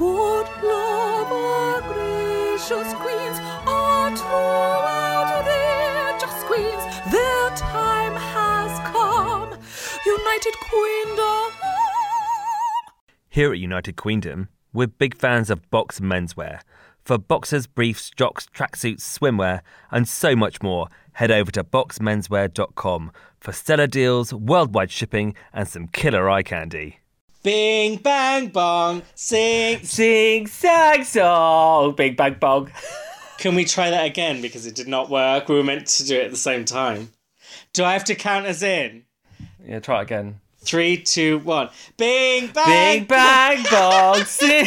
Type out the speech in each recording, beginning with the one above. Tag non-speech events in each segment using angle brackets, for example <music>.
Good love, our gracious queens, are queens. Their time has come. United Queendom. Here at United Queendom, we're big fans of box menswear. For boxers, briefs, jocks, tracksuits, swimwear, and so much more, head over to boxmenswear.com for stellar deals, worldwide shipping, and some killer eye candy. Bing bang bong, sing. Sing sang song, big bang bong. Can we try that again because it did not work? We were meant to do it at the same time. Do I have to count us in? Yeah, try it again. Three, two, one. Bing bang. Big bang bong, sing.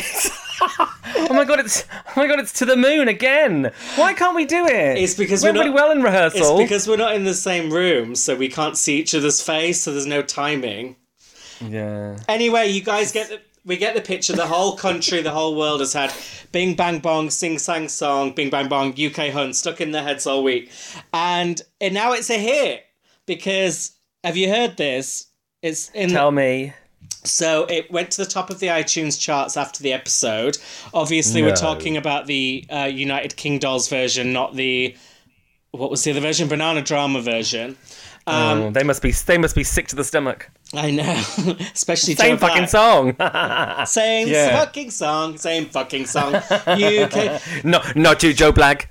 oh my god, it's oh my god, it's to the moon again. Why can't we do it? It's because we're we're not- really well in rehearsal. It's because we're not in the same room, so we can't see each other's face, so there's no timing. Yeah. Anyway, you guys get the we get the picture. The whole country, the whole world has had Bing Bang Bong, Sing Sang Song, Bing Bang Bong, UK Hun stuck in their heads all week, and and now it's a hit because have you heard this? It's in Tell me. so it went to the top of the iTunes charts after the episode. Obviously, we're talking about the uh, United Kingdolls version, not the what was the other version? Bananadrama version. Um, Oh, they must be they must be sick to the stomach. I know, <laughs> especially Same fucking song. <laughs> Same Yeah. fucking song, same fucking song. UK, <laughs> no, not you, Joe Black.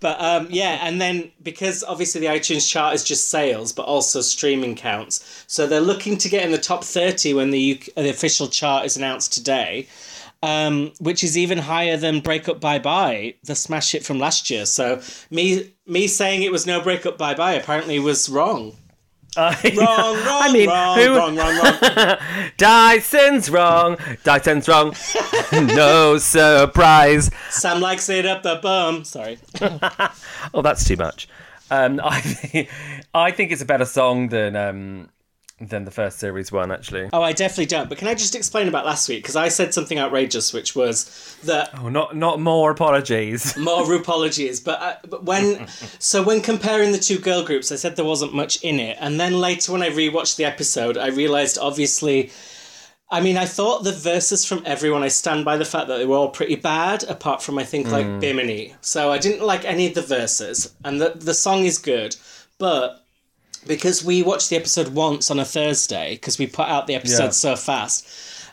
but um, yeah, and then because obviously the iTunes chart is just sales, but also streaming counts, so they're looking to get in the top thirty when the UK, the official chart is announced today, um, which is even higher than "Break Up Bye Bye," the smash hit from last year. So me me saying it was no "Break Up Bye Bye" apparently was wrong. I- <laughs> Wrong, wrong, I mean, wrong, who? wrong, wrong, wrong. <laughs> Dyson's wrong. Dyson's wrong. <laughs> no surprise. Sam likes it up the bum. Sorry. Oh, that's too much. Um, I think, I think it's a better song than um, than the first series one. Actually. Oh, I definitely don't. But can I just explain about last week? Because I said something outrageous, which was that Oh, not not more apologies. <laughs> more RuPaulologies. But, uh, but when <laughs> so when comparing the two girl groups, I said there wasn't much in it, and then later when I rewatched the episode, I realized obviously. I mean, I thought the verses from everyone. I stand by the fact that they were all pretty bad, apart from I think like Bimini. So I didn't like any of the verses, and the the song is good, but because we watched the episode once on a Thursday because we put out the episode Yeah. so fast.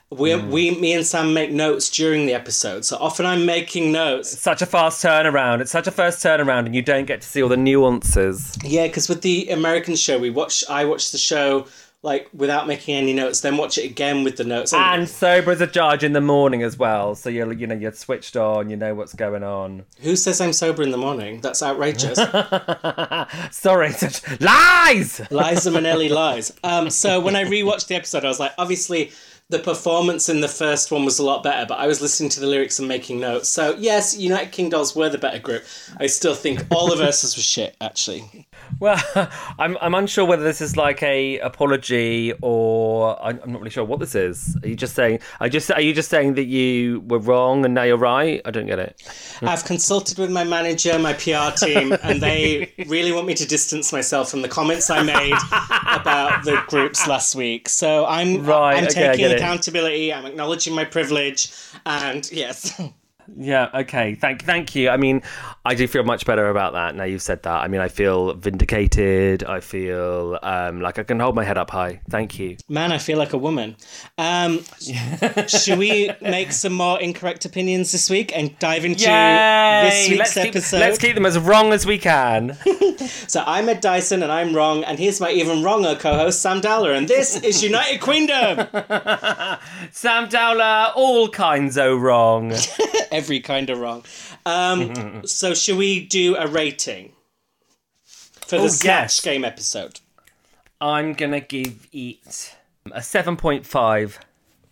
We, mm. we, me and Sam make notes during the episode. So often I'm making notes. It's Such a fast turnaround. It's such a first turnaround, and you don't get to see all the nuances. Yeah, because with the American show, we watch. I watch the show like without making any notes, then watch it again with the notes. And sober as a judge in the morning as well, so you're you know you're switched on. You know what's going on. who says I'm sober in the morning? That's outrageous. <laughs> Sorry, such lies. Liza <laughs> Minnelli lies. Um, so when I rewatched the episode, I was like, obviously. The performance in the first one was a lot better, but I was listening to the lyrics and making notes. So yes, United Kingdolls were the better group. I still think all the verses were shit. Actually, Well, <laughs> I'm I'm unsure whether this is like a apology or I'm, I'm not really sure what this is. Are you just saying? I just are you just saying that you were wrong and now you're right? I don't get it. <laughs> I've consulted with my manager, my PR team, and they <laughs> really want me to distance myself from the comments I made about the groups last week. So I'm Right, I'm okay, taking accountability. I'm acknowledging my privilege, and yes, Yeah. Okay. Thank thank you. I mean, I do feel much better about that now you've said that. I mean, I feel vindicated. I feel um, like I can hold my head up high. Thank you. man, I feel like a woman. Um, <laughs> should we make some more incorrect opinions this week and dive into this week's let's keep, episode? let's keep them as wrong as we can. <laughs> So I'm Ed Dyson, and I'm wrong, and here's my even wronger co-host Sam Dowler, and this is <laughs> United Queendom. Sam Dowler, all kinds of wrong. Every kind of wrong. Um, <laughs> so, should we do a rating for the Oh, Snatch yes. Game episode? I'm gonna give it a seven point five.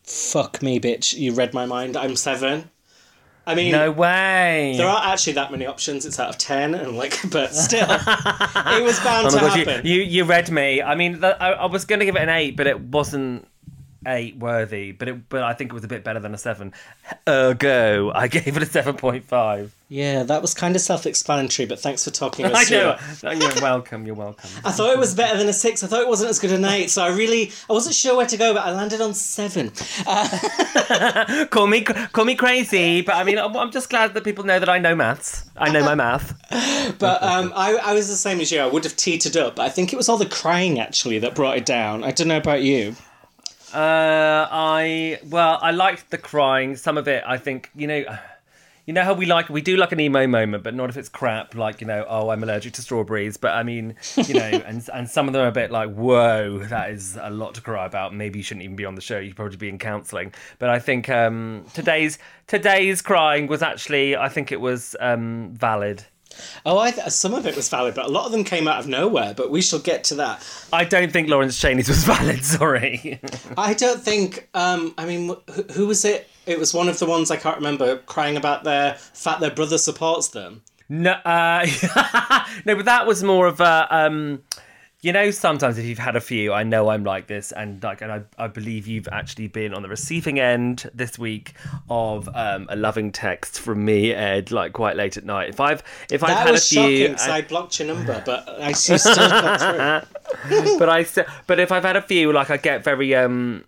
Fuck me, bitch! You read my mind. I'm seven. I mean, No way. there aren't actually that many options. It's out of ten, and like, <laughs> but still, it was bound Oh to gosh, you, happen. you you read me. I mean, I, I was going to give it an eight, but it wasn't. Eight worthy, but it, but I think it was a bit better than a seven. Ergo, I <laughs> gave it a seven point five. Yeah, that was kind of self-explanatory, but thanks for talking <laughs> us I know. You're welcome. You're welcome. I thought it was better than a six. I thought it wasn't as good a eight, so I really I wasn't sure where to go, but I landed on seven. <laughs> call me call me crazy, but I mean, I'm I'm just glad that people know that I know maths. I know my math. But um, I, I was the same as you. I would have teetered up, but I think it was all the crying actually that brought it down. I don't know about you. Uh, I well, I liked the crying. Some of it, I think, you know, you know how we like we do like an emo moment, but not if it's crap. Like you know, oh, I'm allergic to strawberries. But I mean, you know, <laughs> and and some of them are a bit like, whoa, that is a lot to cry about. Maybe you shouldn't even be on the show. You should probably be in counselling. But I think um, today's today's crying was actually, I think it was um, valid. Oh, I th- some of it was valid, but a lot of them came out of nowhere. But we shall get to that. I don't think Lawrence Chaney's was <laughs> valid. Sorry. I don't think. Um, I mean, wh- who was it? It was one of the ones I can't remember crying about their fact their brother supports them. No, uh, <laughs> no, but that was more of a. Um, you know, sometimes if you've had a few, I know I'm like this, and like, and I, I believe you've actually been on the receiving end this week of um, a loving text from me, Ed, like quite late at night. If I've if I've That had a few, shocking because I blocked your number, but I see still got through. <laughs> but I but if I've had a few, like I get very um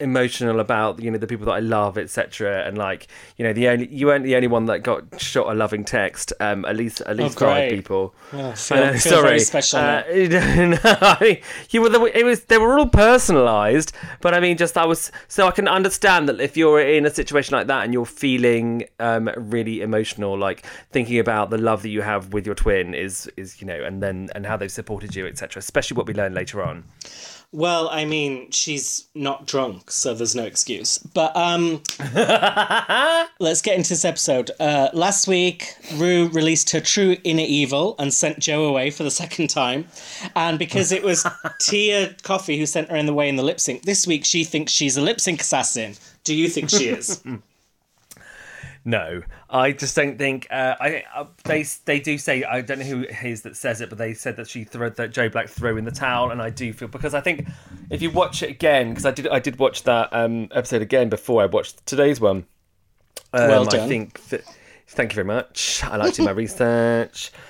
emotional about you know the people that I love, etc. And like you know the only you weren't the only one that got shot a loving text. Um, at least at least five people. Oh, feel, feel sorry. very special. Uh, no, I- <laughs> you were the, it was they were all personalized, but I mean, just I was so I can understand that if you're in a situation like that and you're feeling um, really emotional, like thinking about the love that you have with your twin is is you know, and then and how they've supported you, etc. Especially what we learn later on. Well, I mean, she's not drunk, so there's no excuse. But um, <laughs> let's get into this episode. Uh, last week, Rue released her true inner evil and sent Joe away for the <laughs> second time. And because it was <laughs> Tia Kofi who sent her in the way in the lip sync, this week she thinks she's a lip sync assassin. Do you think she is? No, I just don't think. Uh, I uh, they they do say I don't know who it is that says it, but they said that she threw that Joe Black threw in the towel, and I do feel because I think if you watch it again, because I did I did watch that um, episode again before I watched today's one. Um, Well I done. think that. Thank you very much. I like to do my research. <laughs>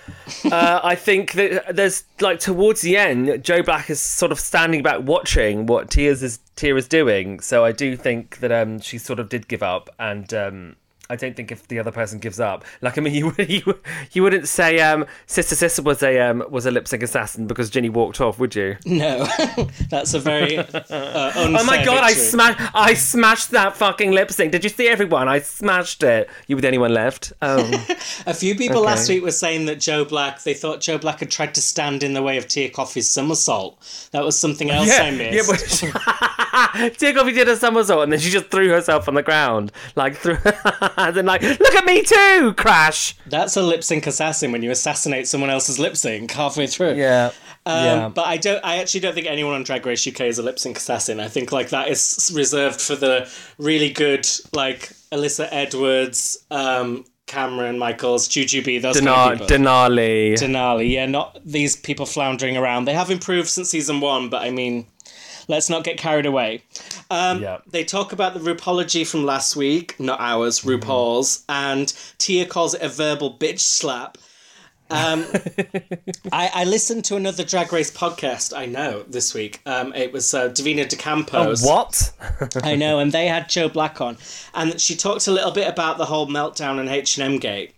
Uh, I think that there's like towards the end, Joe Black is sort of standing back watching what Tia's is Tia's doing. So I do think that um, she sort of did give up, and um, I don't think if the other person gives up, like I mean, you you, you wouldn't say um, Sister Sister was a um, was a lip sync assassin because Ginny walked off, would you? no. <laughs> That's a very uh, <laughs> Oh my god, I victory. smashed I smashed that fucking lip sync. Did you see everyone? I smashed it. You were the only one left. Oh. <laughs> A few people last week were saying that Joe Black, they thought Joe Black had tried to stand in the way of Tia Kofi's somersault. That was something else I missed. yeah, but Tia Kofi did a somersault and then she just threw herself on the ground, like threw, and then like, look at me too, crash. That's a lip sync assassin when you assassinate someone else's lip sync halfway through. Yeah, Um, yeah. But I don't. I actually don't think anyone on Drag Race UK is a lip sync assassin. I think like that is reserved for the really good like Alyssa Edwards, um, Cameron Michaels, Jujubee, those Denar- kind of people. Denali. Denali, yeah, not these people floundering around. They have improved since season one, but I mean, let's not get carried away. Um, Yeah. They talk about the Rupology from last week, not ours, RuPaul's, and Tia calls it a verbal bitch slap. Um, <laughs> I, I listened to another Drag Race podcast, I know, this week. Um, it was uh, Davina De Campos. what? <laughs> I know, and they had Joe Black on, and she talked a little bit about the whole meltdown and H and M Gate.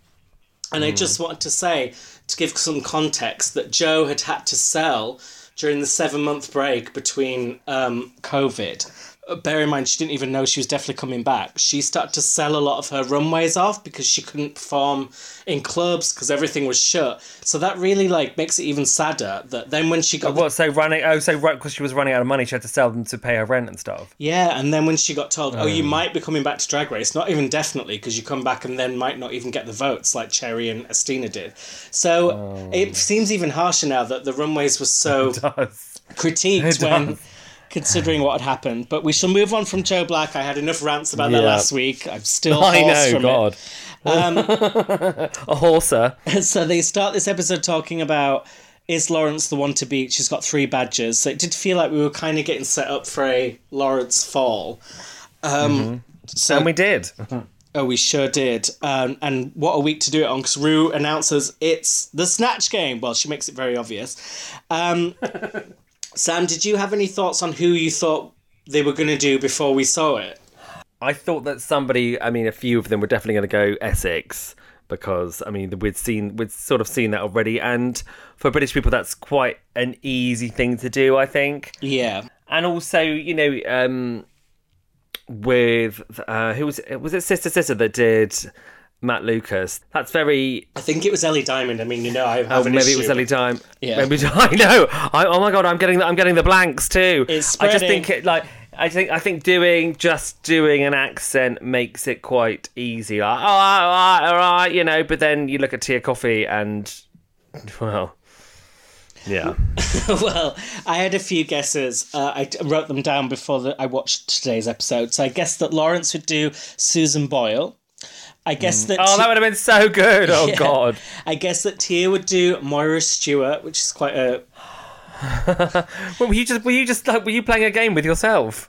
And I just wanted to say, to give some context, that Joe had had to sell during the seven month break between um, COVID. Uh, Bear in mind, she didn't even know she was definitely coming back. She started to sell a lot of her runways off because she couldn't perform in clubs because everything was shut. So that really like makes it even sadder. That then when she got the What? So running? Oh, so right because she was running out of money, she had to sell them to pay her rent and stuff. Yeah, and then when she got told, oh, you might be coming back to Drag Race, not even definitely, because you come back and then might not even get the votes like Cherry and Asttina did. So it seems even harsher now that the runways were so <laughs> critiqued It when. Considering what had happened. But we shall move on from Joe Black. I had enough rants about that last week. I'm still I know, from God. Um, <laughs> a horser. <laughs> So they start this episode talking about is Lawrence the one to beat? She's got three badges. So it did feel like we were kind of getting set up for a Lawrence fall. Um, So, And we did. <laughs> oh, we sure did. Um, and what a week to do it on because Rue announces it's the Snatch game. Well, she makes it very obvious. Um, Sam, did you have any thoughts on who you thought they were going to do before we saw it? I thought that somebody, I mean, a few of them were definitely going to go Essex because, I mean, we'd seen, we'd sort of seen that already. And for British people, that's quite an easy thing to do, I think. Yeah. And also, you know, um, with, uh, who was it? Was it Sister Sister that did Matt Lucas? That's very I think it was Ellie Diamond. I mean, you know, I have Oh, maybe issue it was Ellie Time. Yeah. Maybe <laughs> I know. I, oh my god, I'm getting the, I'm getting the blanks too. It's I just think it like I think I think doing just doing an accent makes it quite easy. Like, oh, all right, all right, you know. But then you look at Tia Kofi and well, yeah. <laughs> well, I had a few guesses. Uh, I wrote them down before the, I watched today's episode. So I guessed that Lawrence would do Susan Boyle. I guess that. Oh, that would have been so good. Oh <laughs> Yeah. god. I guess that Tia would do Moira Stewart, which is quite a. <laughs> Well, were you just were you just like were you playing a game with yourself?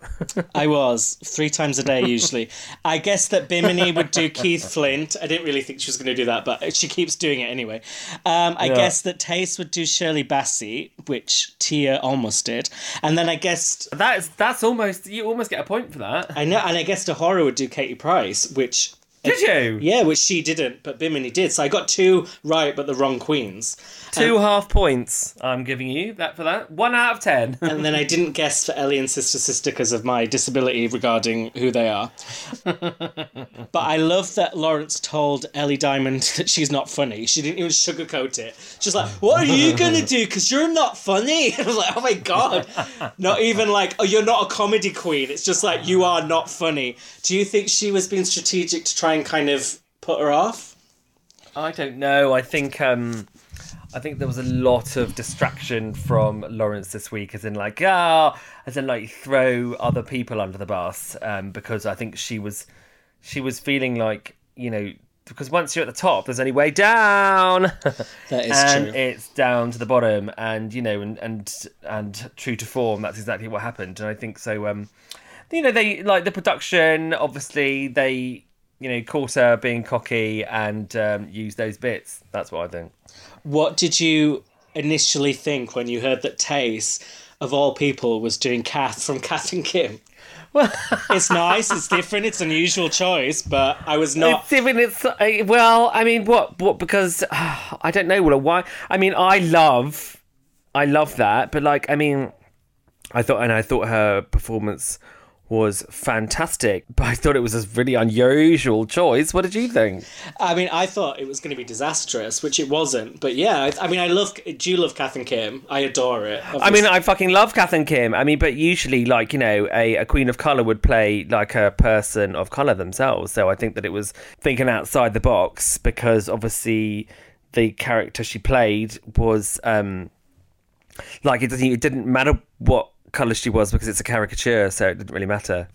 <laughs> I was three times a day usually. I guess that Bimini would do Keith Flint. I didn't really think she was going to do that, but she keeps doing it anyway. Um, I Yeah. guess that Tayce would do Shirley Bassey, which Tia almost did, and then I guessed That's that's almost you almost get a point for that. I know, and I guessed A'Whora would do Katie Price, which Did you? yeah, which she didn't, but Bimini did. So I got two right, but the wrong queens. Two half points. I'm giving you that for that. One out of ten. <laughs> And then I didn't guess for Ellie and Sister Sister because of my disability regarding who they are. <laughs> but I love that Lawrence told Ellie Diamond <laughs> that she's not funny. She didn't even sugarcoat it. She's like, "What are you gonna do? Because you're not funny." I was like, "Oh my god!" Not even like, "Oh, you're not a comedy queen." It's just like you are not funny. Do you think she was being strategic to try and kind of put her off? I don't know. I think um I think there was a lot of distraction from Lawrence this week, as in like ah, as in like throw other people under the bus, um, because I think she was she was feeling like you know because once you're at the top, there's only way down, <laughs> That is and true. it's down to the bottom, and you know, and and and true to form, that's exactly what happened, and I think so. Um, you know, they like the production. Obviously, they you know caught her being cocky and um, used those bits. That's what I think. What did you initially think when you heard that Tayce, of all people, was doing Kath from Kath and Kim? Well, It's nice, it's different, it's an unusual choice, but I was not. It's even it's well. I mean, what what? Because uh, <sighs> I don't know. Well, why? I mean, I love, I love that. But like, I mean, I thought, and I thought her performance was fantastic. <laughs> But I thought it was a really unusual choice. What did you think? I mean, I thought it was going to be disastrous, which it wasn't. But yeah, I, I mean, I love. Do you love Kath and Kim? I adore it. I mean, I fucking love Kath and Kim. I mean, but usually, like you know, a, a queen of color would play like a person of color themselves. So I think that it was thinking outside the box because obviously the character she played was um like it doesn't. It didn't matter what color she was because it's a caricature, so it didn't really matter.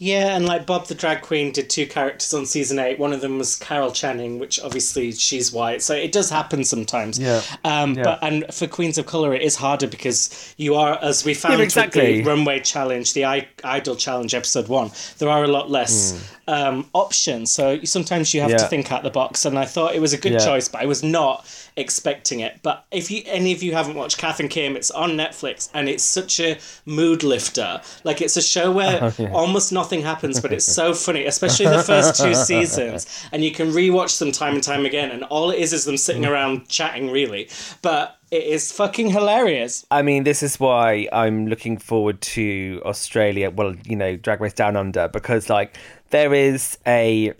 Yeah, and like Bob the Drag Queen did two characters on season eight. One of them was Carol Channing, which obviously she's white, so it does happen sometimes. Yeah. Um, Yeah. But and for Queens of Color, it is harder because you are, as we found exactly. with the Runway Challenge, the I- Idol Challenge episode one, there are a lot less um, options. So sometimes you have to Hmm. Think out the box. And I thought it was a good Yeah. choice, but I was not expecting it. But if you any of you haven't watched Kath and Kim, it's on Netflix, and it's such a mood lifter. Like it's a show where <laughs> almost nothing happens, but it's <laughs> so funny, especially the first two <laughs> seasons. And you can rewatch them time and time again, and all it is is them sitting around chatting, really. But it is fucking hilarious. I mean, this is why I'm looking forward to Australia. Well, you know, Drag Race Down Under because like there is a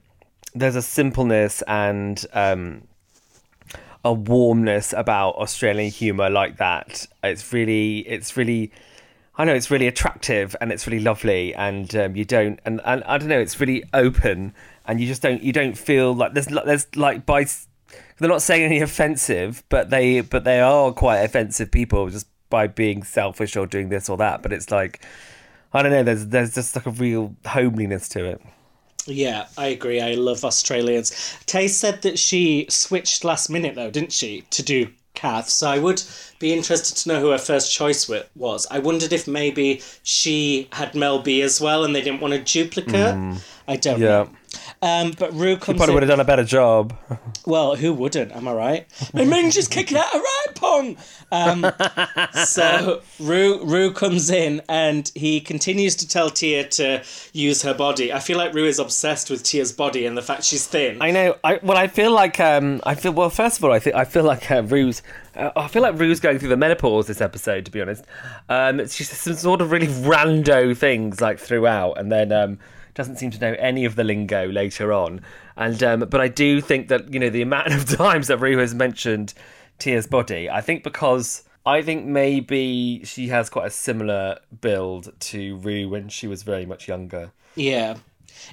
there's a simpleness and um, a warmness about Australian humor like that. It's really, it's really. I know it's really attractive and it's really lovely, and um, you don't, and, and I don't know, it's really open, and you just don't, you don't feel like there's, there's like by, they're not saying any offensive, but they, but they are quite offensive people just by being selfish or doing this or that. But it's like, I don't know, there's, there's just like a real homeliness to it. Yeah, I agree. I love Australians. Tay said that she switched last minute though, didn't she, to do Kath. So I would be interested to know who her first choice was. I wondered if maybe she had Mel B as well and they didn't want a duplicate. Mm. I don't know. Um, but Rue comes Probably in. would have done a better job. <laughs> Well, who wouldn't? Am I right? My just kicking out a right pong. Um, <laughs> so Rue Rue comes in and he continues to tell Tia to use her body. I feel like Rue is obsessed with Tia's body and the fact she's thin. I know. I well, I feel like um, I feel well. First of all, I think I feel like uh, Rue's. Uh, I feel like Rue's going through the menopause this episode. To be honest, um, she says some sort of really rando things like throughout, and then um, doesn't seem to know any of the lingo later on. And um, but I do think that you know the amount <laughs> of times that Rue has mentioned Tia's body. I think because. I think maybe she has quite a similar build to Rue when she was very much younger. Yeah.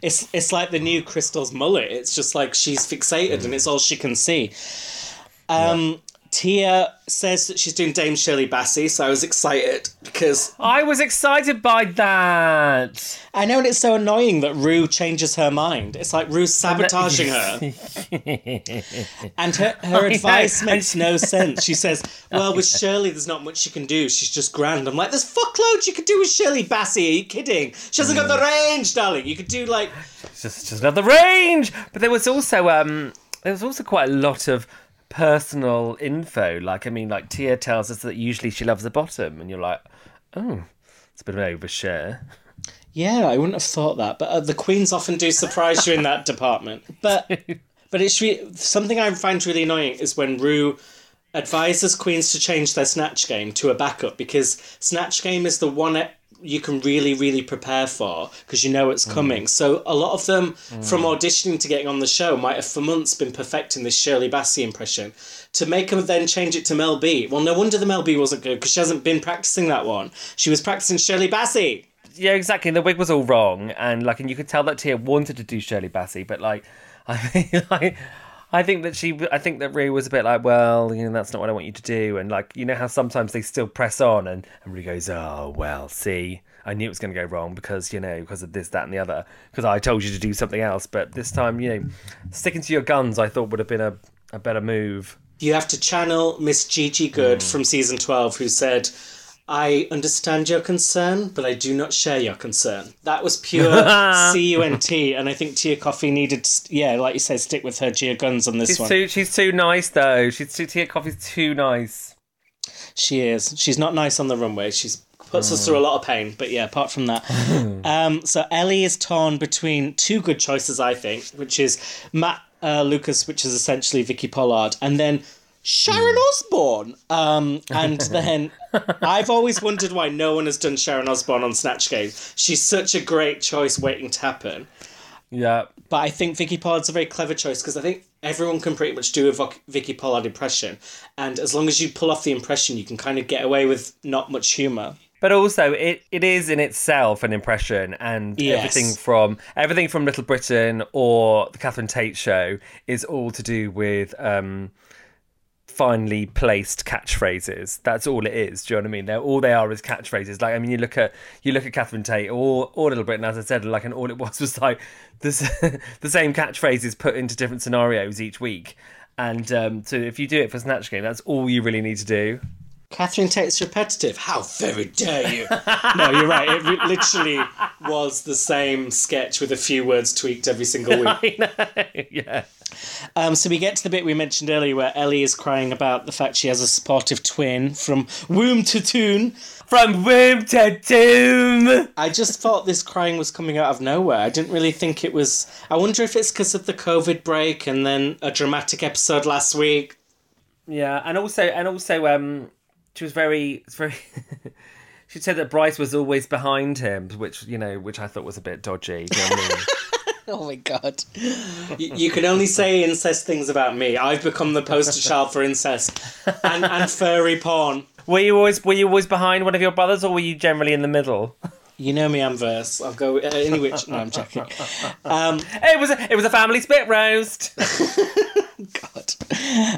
It's it's like the new Crystal's mullet. It's just like she's fixated and it's all she can see. Um Tia says that she's doing Dame Shirley Bassey, so I was excited because I was excited by that. I know and it's so annoying that Rue changes her mind. It's like Rue's sabotaging her. <laughs> And her, her advice makes no sense. She says, Well, with Shirley, there's not much she can do. She's just grand. I'm like, There's fuckloads you could do with Shirley Bassey. Are you kidding? She hasn't got the range, darling. You could do like. just just another range. But there was also um there was also quite a lot of personal info. Like I mean, like Tia tells us that usually she loves the bottom, and you're like, oh, it's a bit of an overshare. Yeah, I wouldn't have thought that. But uh, the Queens often do surprise you in that <laughs> department. But but it's re- something I find really annoying is when Rue advises Queens to change their snatch game to a backup because snatch game is the one you can really really prepare for because you know it's coming. Mm. So a lot of them mm. from auditioning to getting on the show might have for months been perfecting this Shirley Bassey impression. To make them then change it to Mel B. Well, no wonder the Mel B wasn't good because she hasn't been practicing that one. She was practicing Shirley Bassey. Yeah, exactly. The wig was all wrong, and like, and you could tell that Tia wanted to do Shirley Bassey, but like, <laughs> I think like. I think that she, I think that Rue was a bit like, well, you know, that's not what I want you to do, and like, you know how sometimes they still press on, and and Rue goes, oh well, see, I knew it was going to go wrong because you know because of this, that, and the other, because I told you to do something else, but this time, you know, sticking to your guns, I thought would have been a a better move. You have to channel Miss Gigi Goode hmm. from season 12, who said, I understand your concern, but I do not share your concern. That was <laughs> pure C U N T, and I think Tia Kofi needed, to, yeah, like you said, stick with her Gia Guns on this She's one. too, she's too nice though. She's too, Tia Kofi's too nice. She is. She's not nice on the runway. She's puts us through a lot of pain. But yeah, apart from that, <laughs> um, so Ellie is torn between two good choices, I think, which is Matt uh, Lucas, which is essentially Vicky Pollard, and then Sharon Osbourne. Um, and then I've always wondered why no one has done Sharon Osbourne on Snatch Game. She's such a great choice waiting to happen. Yeah, But I think Vicky Pollard's a very clever choice because I think everyone can pretty much do a Voc- Vicky Pollard impression, and as long as you pull off the impression, you can kind of get away with not much humor. But also, it, it is in itself an impression, and Yes. everything from everything from Little Britain or the Catherine Tate show is all to do with um, finely placed catchphrases. That's all it is. Do you know what I mean? They're all they are is catchphrases. Like I mean, you look at you look at Catherine Tate or or Little Britain, as I said, like and all it <laughs> was was like this <laughs> the same catchphrases put into different scenarios each week. And um, so if you do it for Snatch Game, that's all you really need to do. Catherine Tate's repetitive. How very dare you? <laughs> no, you're right. It re- literally was the same sketch with a few words tweaked every single week. <laughs> yeah. Um, so we get to the bit we mentioned earlier where Ellie is crying about the fact she has a supportive twin from womb to tune. From womb to tomb. I just thought this crying was coming out of nowhere. I didn't really think it was. I wonder if it's because of the COVID break and then a dramatic episode last week. Yeah, and also, and also, um, she was very, very. <laughs> she said that Bryce was always behind him, which you know, which I thought was a bit dodgy. You know I mean? <laughs> Oh my god. you, you can only say incest things about me. I've become the poster child for incest and, and furry porn. were you always, were you always behind one of your brothers, or were you generally in the middle? You know me, I'm verse. I'll go uh, any which. No, I'm joking. Um, It was, a, it was a family spit roast. <laughs> God.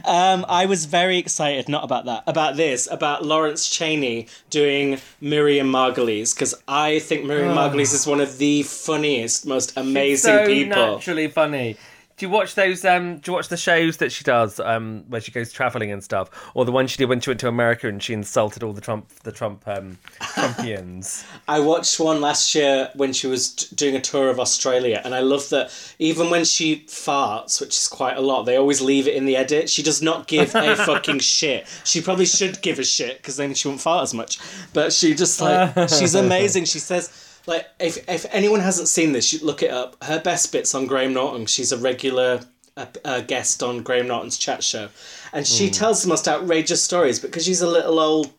Um, I was very excited, not about that, about this, about Lawrence Chaney doing Miriam Margolyes, because I think Miriam Margolyes is one of the funniest, most amazing so people. naturally funny. Do you watch those? Um, do you watch the shows that she does um, where she goes traveling and stuff, or the one she did when she went to America and she insulted all the Trump the Trump um, Trumpians? <laughs> I watched one last year when she was t- doing a tour of Australia, and I love that even when she farts, which is quite a lot, they always leave it in the edit. She does not give a <laughs> fucking shit. She probably should give a shit because then she won't fart as much. But she just like <laughs> she's amazing. She says like if if anyone hasn't seen this, you look it up. Her best bits on Graham Norton. She's a regular uh, uh, guest on Graham Norton's chat show, and she tells the most outrageous stories because she's a little old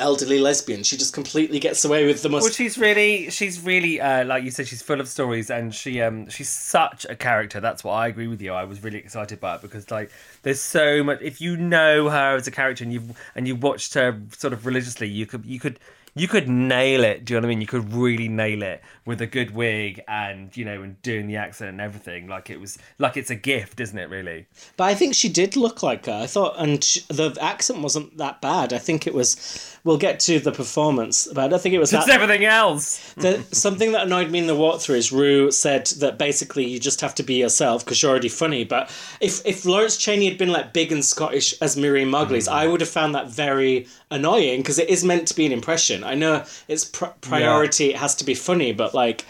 elderly lesbian. She just completely gets away with the most. Well, she's really, she's really, uh, like you said, she's full of stories, and she, um, she's such a character. That's what I agree with you. I was really excited by it because, like, there's so much. If you know her as a character and you've and you watched her sort of religiously, you could, you could. You could nail it. Do you know what I mean? You could really nail it with a good wig and you know, and doing the accent and everything. Like it was, like it's a gift, isn't it? Really. But I think she did look like her. I thought, and sh the accent wasn't that bad. I think it was. We'll get to the performance, but I don't think it was It's that. everything else. the, something that annoyed me in the walkthrough is Rue said that basically you just have to be yourself because you're already funny. But if if Lawrence Chaney had been like big and Scottish as Miriam Margolyes, I would have found that very annoying because it is meant to be an impression. I know its pr- priority it has to be funny, but like,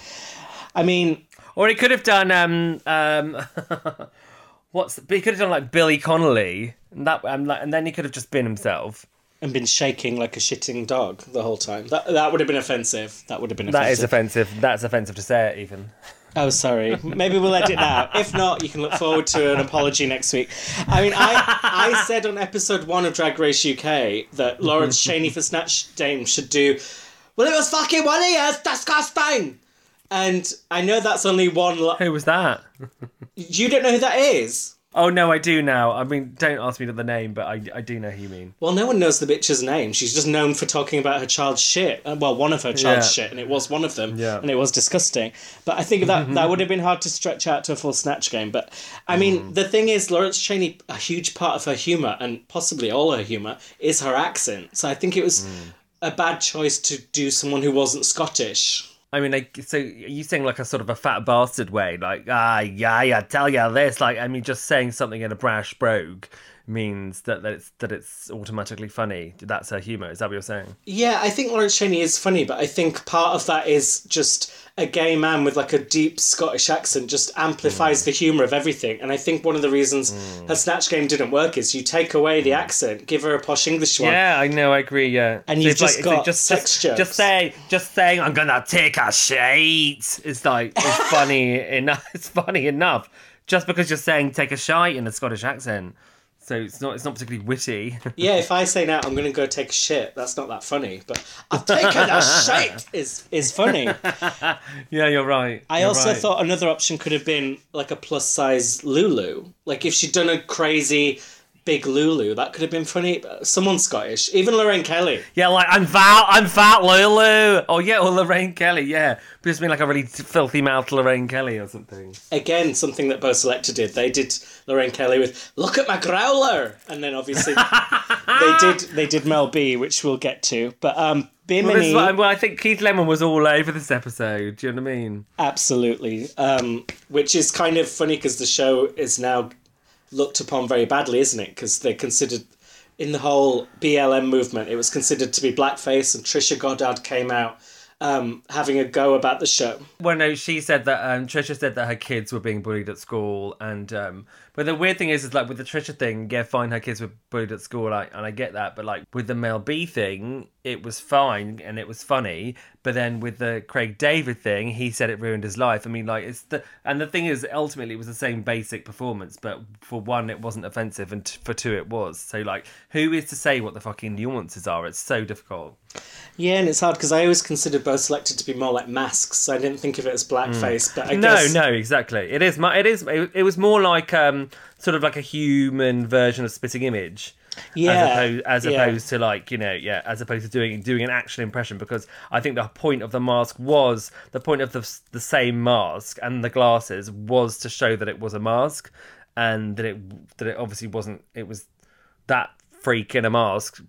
I mean, Or he could have done um um <laughs> what's he could have done like Billy Connolly and that um, like, and then he could have just been himself. And been shaking like a shitting dog the whole time. That that would have been offensive. That would have been offensive. That is offensive. That's offensive to say it even. Oh, sorry. Maybe we'll edit that. If not, you can look forward to an apology next week. I mean, I I said on episode one of Drag Race UK that Lawrence <laughs> Chaney for Snatch Game should do. Well, it was fucking one of you. Disgusting. And I know that's only one. Lo- Who was that? you don't know who that is. Oh no, I do now. I mean, don't ask me the name, but I I do know who you mean. Well, no one knows the bitch's name. She's just known for talking about her child's shit. Uh, Well, one of her child's Yeah. shit, and it was one of them, Yeah. and it was disgusting. But I think that that would have been hard to stretch out to a full snatch game. But I mean, Mm. the thing is, Lawrence Chaney, a huge part of her humor, and possibly all her humor, is her accent. So I think it was Mm. a bad choice to do someone who wasn't Scottish. I mean, like, so you saying like a sort of a fat bastard way, like ah yeah yeah, tell you this, like I mean, just saying something in a brash brogue means that, that it's that it's automatically funny. That's her humor. Is that what you're saying? Yeah, I think Lawrence Chaney is funny, but I think part of that is just a gay man with like a deep Scottish accent just Mm. amplifies the humour of everything. And I think one of the reasons her Snatch game didn't work is you take away the accent, give her a posh English one. Mm. Yeah, I know, I agree. Yeah, And So you've just it's got just, sex just. Just say, just saying, I'm gonna take a shite. It's like it's <laughs> funny enough. <laughs> It's funny enough. Just because you're saying take a shite in a Scottish accent, so it's not it's not particularly witty. <laughs> Yeah, if I say now I'm going to go take a shit, that's not that funny. But I've taken a shit is is funny. <laughs> yeah, you're right. I You're also right. thought another option could have been like a plus size Lulu. Like if she'd done a crazy big Lulu, that could have been funny. Someone Scottish, even Lorraine Kelly. Yeah, like I'm fat, I'm fat, Lulu. Oh yeah, or Lorraine Kelly. Yeah, but just being like a really filthy mouth Lorraine Kelly or something. Again, something that Bo' Selecta did. They did Lorraine Kelly with "Look at my growler," and then obviously <laughs> they did they did Mel B, which we'll get to. But um, Bimini, what- well, I think Keith Lemon was all over this episode. Do you know what I mean? absolutely. Um, which is kind of funny because the show is now looked upon very badly, isn't it? Because they're considered in the whole BLM movement, it was considered to be blackface, and Trisha Goddard came out um, having a go about the show. Well, no, she said that um, Trisha said that her kids were being bullied at school, and um, but the weird thing is, is like with the Trisha thing, yeah, fine, her kids were bullied at school, like, and I get that, but like with the Mel B thing, it was fine and it was funny, but then with the Craig David thing, he said it ruined his life. I mean, like it's the and the thing is, ultimately, it was the same basic performance, but for one, it wasn't offensive, and t- for two, it was. So like, who is to say what the fucking nuances are? It's so difficult. Yeah, and it's hard because I always considered Bo' Selecta to be more like masks. So I didn't think of it as blackface, but I no, guess no, exactly. It is. It is. It, it was more like um, sort of like a human version of spitting image. Yeah, As opposed, as yeah. opposed to like you know, yeah, as opposed to doing doing an actual impression, because I think the point of the mask was the point of the the same mask and the glasses was to show that it was a mask, and that it that it obviously wasn't. It was that freak in a mask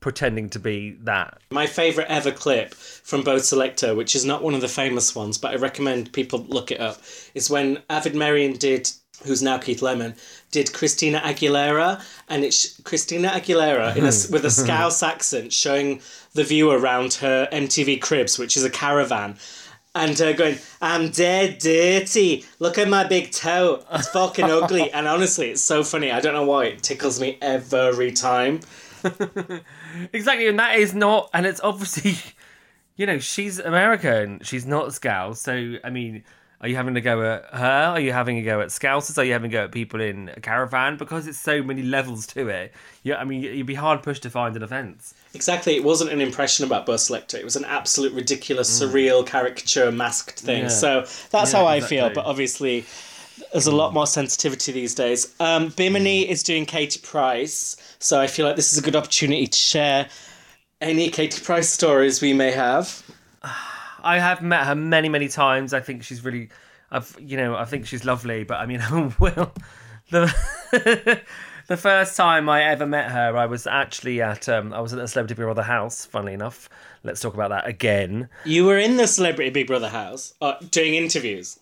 pretending to be that. My favourite ever clip from Bo' Selecta, which is not one of the famous ones, but I recommend people look it up, is when Avid Merrion did who's now Keith Lemon, did Christina Aguilera, and it's Christina Aguilera in a, with a hmm. <laughs> Scouse accent showing the view around her MTV Cribs, which is a caravan. And her going, I'm dead dirty. Look at my big toe. It's fucking ugly. <laughs> And honestly, it's so funny. I don't know why it tickles me every time. <laughs> Exactly, and that is not, and it's obviously, you know, she's American. She's not Scouse. So, I mean, are you having to go at her? Are you having a go at Scousers? Are you having a go at people in a caravan? Because it's so many levels to it. Yeah, I mean, you'd be hard pushed to find an offence. Exactly. It wasn't an impression about Bo' Selecta. It was an absolute ridiculous, surreal caricature masked thing. Yeah. So that's Yeah, how I feel. But obviously, there's a lot more sensitivity these days. Um, Bimini is doing Katie Price. So I feel like this is a good opportunity to share any Katie Price stories we may have. <sighs> I have met her many, many times. I think she's really, I've, you know, I think she's lovely. But I mean, <laughs> Will, the <laughs> the first time I ever met her, I was actually at, um, I was at the Celebrity Big Brother house. Funnily enough, let's talk about that again. You were in the Celebrity Big Brother house uh, doing interviews.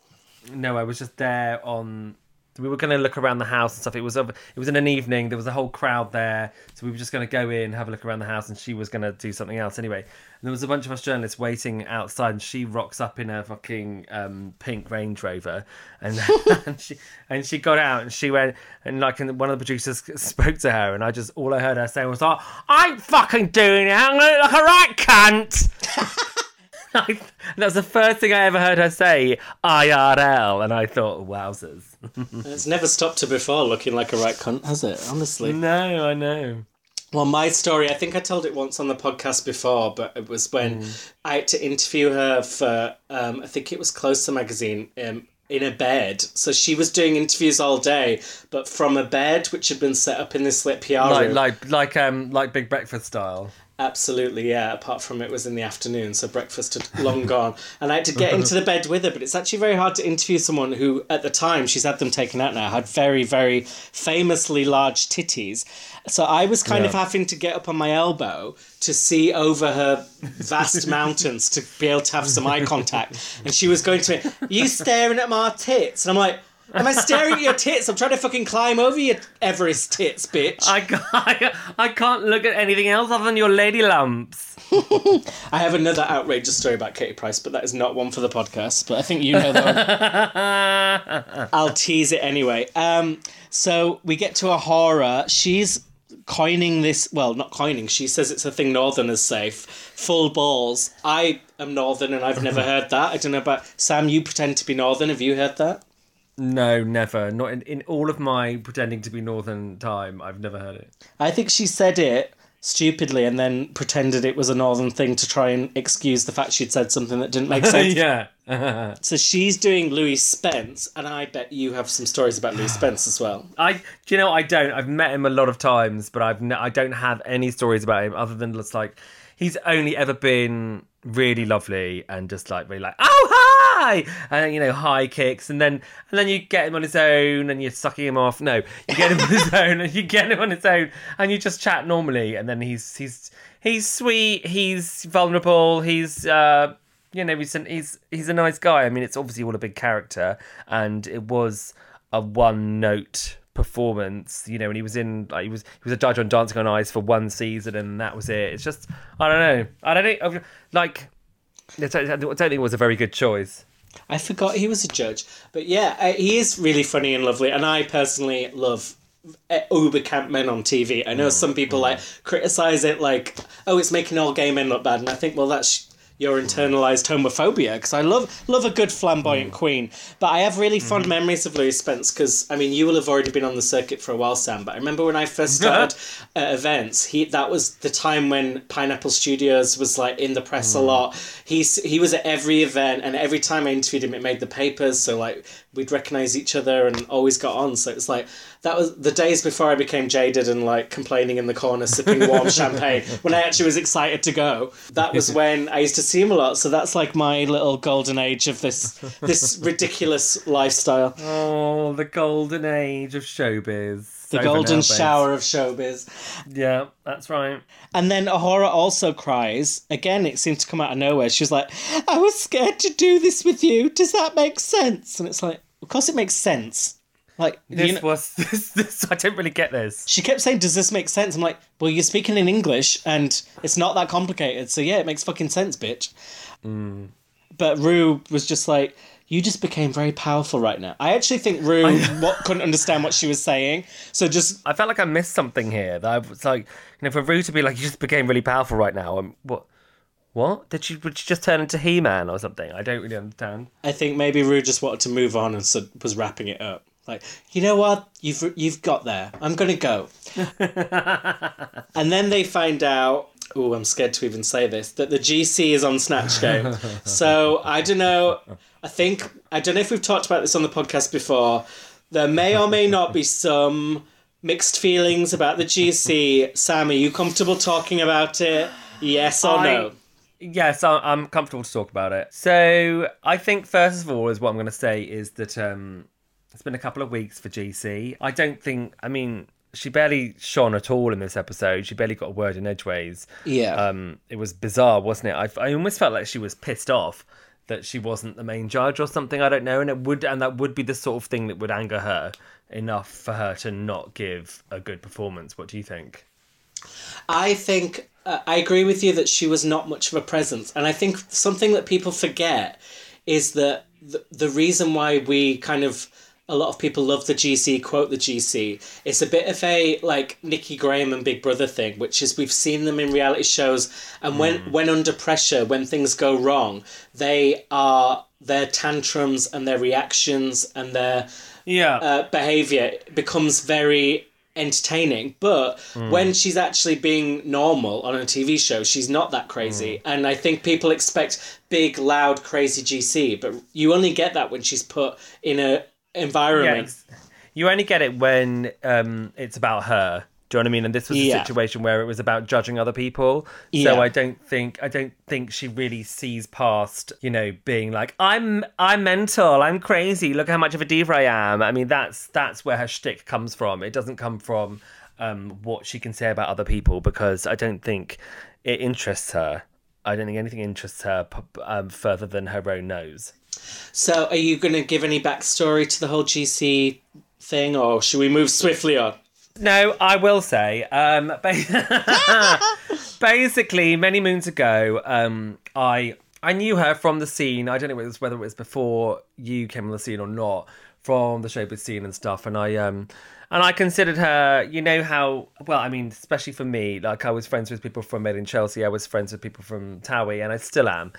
No, I was just there on. We were going to look around the house and stuff. It was it was in an evening. There was a whole crowd there, so we were just going to go in, have a look around the house, and she was going to do something else anyway. And there was a bunch of us journalists waiting outside, and she rocks up in her fucking um, pink Range Rover, and, <laughs> and she and she got out and she went and like and one of the producers <laughs> spoke to her, and I just all I heard her say was like, "I ain't fucking doing it. I'm gonna look like a right cunt." <laughs> I, that was the first thing I ever heard her say, IRL, and I thought, wowzers. It's never stopped her before looking like a right cunt, has it? Honestly. no, I know. Well, my story, I think I told it once on the podcast before, but it was when I had to interview her for, um, I think it was Closer magazine, um, in a bed. So she was doing interviews all day, but from a bed which had been set up in this lit PR Like, room. like, like, um, like Big Breakfast style. Absolutely, yeah. Apart from it was in the afternoon, so breakfast had long gone. And I had to get into the bed with her, but it's actually very hard to interview someone who, at the time, she's had them taken out now, had very, very famously large titties. So I was kind of having to get up on my elbow to see over her vast <laughs> mountains to be able to have some eye contact. And she was going to me, You staring at my tits? And I'm like, Am I staring at your tits? I'm trying to fucking climb over your Everest tits, bitch. I can't, <laughs> I can't look at anything else other than your lady lumps. <laughs> I have another outrageous story about Katie Price, but that is not one for the podcast. But I think you know that one. <laughs> I'll tease it anyway. Um, so we get to A'Whora. She's coining this. Well, not coining. She says it's a thing Northerners say. Full balls. I am Northern, and I've never heard that. I don't know about Sam. You pretend to be Northern. Have you heard that? No, never. Not in, in all of my pretending to be Northern time. I've never heard it. I think she said it stupidly and then pretended it was a northern thing to try and excuse the fact she'd said something that didn't make <laughs> sense. yeah. So she's doing Louis Spence, and I bet you have some stories about Louis Spence as well. <sighs> I, do you know, I don't. I've met him a lot of times, but I've, I don't have any stories about him other than just like he's only ever been really lovely and just like really like oh hi and you know high kicks and then and then you get him on his own and you're sucking him off. No, you get him on his <laughs> own and you get him on his own and you just chat normally and then he's he's he's sweet, he's vulnerable, he's. uh you know, he's, an, he's he's a nice guy. I mean, it's obviously all a big character, and it was a one note performance. You know, and he was in like he was he was a judge on Dancing on Ice for one season, and that was it. It's just I don't know. I don't think like I don't think it was a very good choice. I forgot he was a judge, but yeah, uh, he is really funny and lovely, and I personally love uh, uber camp men on TV. I know some people like criticize it, like, oh, it's making all gay men look bad, and I think, well, that's your internalized homophobia because I love love a good flamboyant mm. queen. But I have really fond mm-hmm. memories of Louis Spence because I mean you will have already been on the circuit for a while, Sam. But I remember when I first started at events, he that was the time when Pineapple Studios was like in the press a mm. lot. He's he was at every event, and every time I interviewed him, it made the papers. So like we'd recognize each other and always got on. So it's like that was the days before I became jaded and like complaining in the corner, sipping warm <laughs> champagne. When I actually was excited to go, that was <laughs> when I used to see him a lot. So that's like my little golden age of this this <laughs> ridiculous lifestyle. Oh, the golden age of showbiz. The Over golden shower of showbiz. Yeah, that's right. And then A'Whora also cries. Again, it seemed to come out of nowhere. She was like, I was scared to do this with you. Does that make sense? And it's like, of course it makes sense. Like This you know, was <laughs> this, this. I didn't really get this. she kept saying, "Does this make sense?" I'm like, "Well, you're speaking in English, and it's not that complicated. So yeah, it makes fucking sense, bitch." Hmm. But Rue was just like, "You just became very powerful right now." I actually think Rue <laughs> what, couldn't understand what she was saying, so just I felt like I missed something here. That I was like, you know, for Rue to be like, you just became really powerful right now. And what? What did she? Would she just turn into He Man or something? I don't really understand. I think maybe Rue just wanted to move on and so was wrapping it up. Like, you know what? You've you've got there. I'm gonna go. <laughs> and then they find out. Oh, I'm scared to even say this. That the GC is on Snatch Game. <laughs> so I don't know. I think I don't know if we've talked about this on the podcast before. There may or may not be some mixed feelings about the GC. Sam, are you comfortable talking about it? Yes or I- no? Yes, I'm comfortable to talk about it. So I think first of all, is what I'm going to say is that um, it's been a couple of weeks for GC. I don't think. I mean, she barely shone at all in this episode. She barely got a word in edgeways. Yeah. Um, it was bizarre, wasn't it? I, I almost felt like she was pissed off that she wasn't the main judge or something. I don't know, and it would, and that would be the sort of thing that would anger her enough for her to not give a good performance. What do you think? I think uh, I agree with you that she was not much of a presence, and I think something that people forget is that the, the reason why we kind of a lot of people love the GC, quote the GC. It's a bit of a like Nikki Graham and Big Brother thing, which is we've seen them in reality shows, and when hmm. when under pressure, when things go wrong, they are their tantrums and their reactions and their Yeah. uh, behavior becomes very entertaining. But hmm. when she's actually being normal on a TV show, she's not that crazy. Hmm. And I think people expect big, loud, crazy GC, but you only get that when she's put in a environment. ex- You only get it when um, it's about her. Do you know what I mean? And this was a Yeah. situation where it was about judging other people. Yeah. So I don't think I don't think she really sees past, you know, being like, I'm I'm mental, I'm crazy, look how much of a diva I am. I mean that's that's where her shtick comes from. It doesn't come from um, what she can say about other people because I don't think it interests her. I don't think anything interests her um, further than her own nose. So are you going to give any backstory to the whole GC thing, or should we move swiftly on? No, I will say. Um, <laughs> ba- <laughs> basically, many moons ago, um, I I knew her from the scene. I don't know whether it was, whether it was before you came on the scene or not, from the showbiz scene and stuff. And I um and I considered her. You know how well I mean, especially for me. Like I was friends with people from Made in Chelsea. I was friends with people from Towie, and I still am.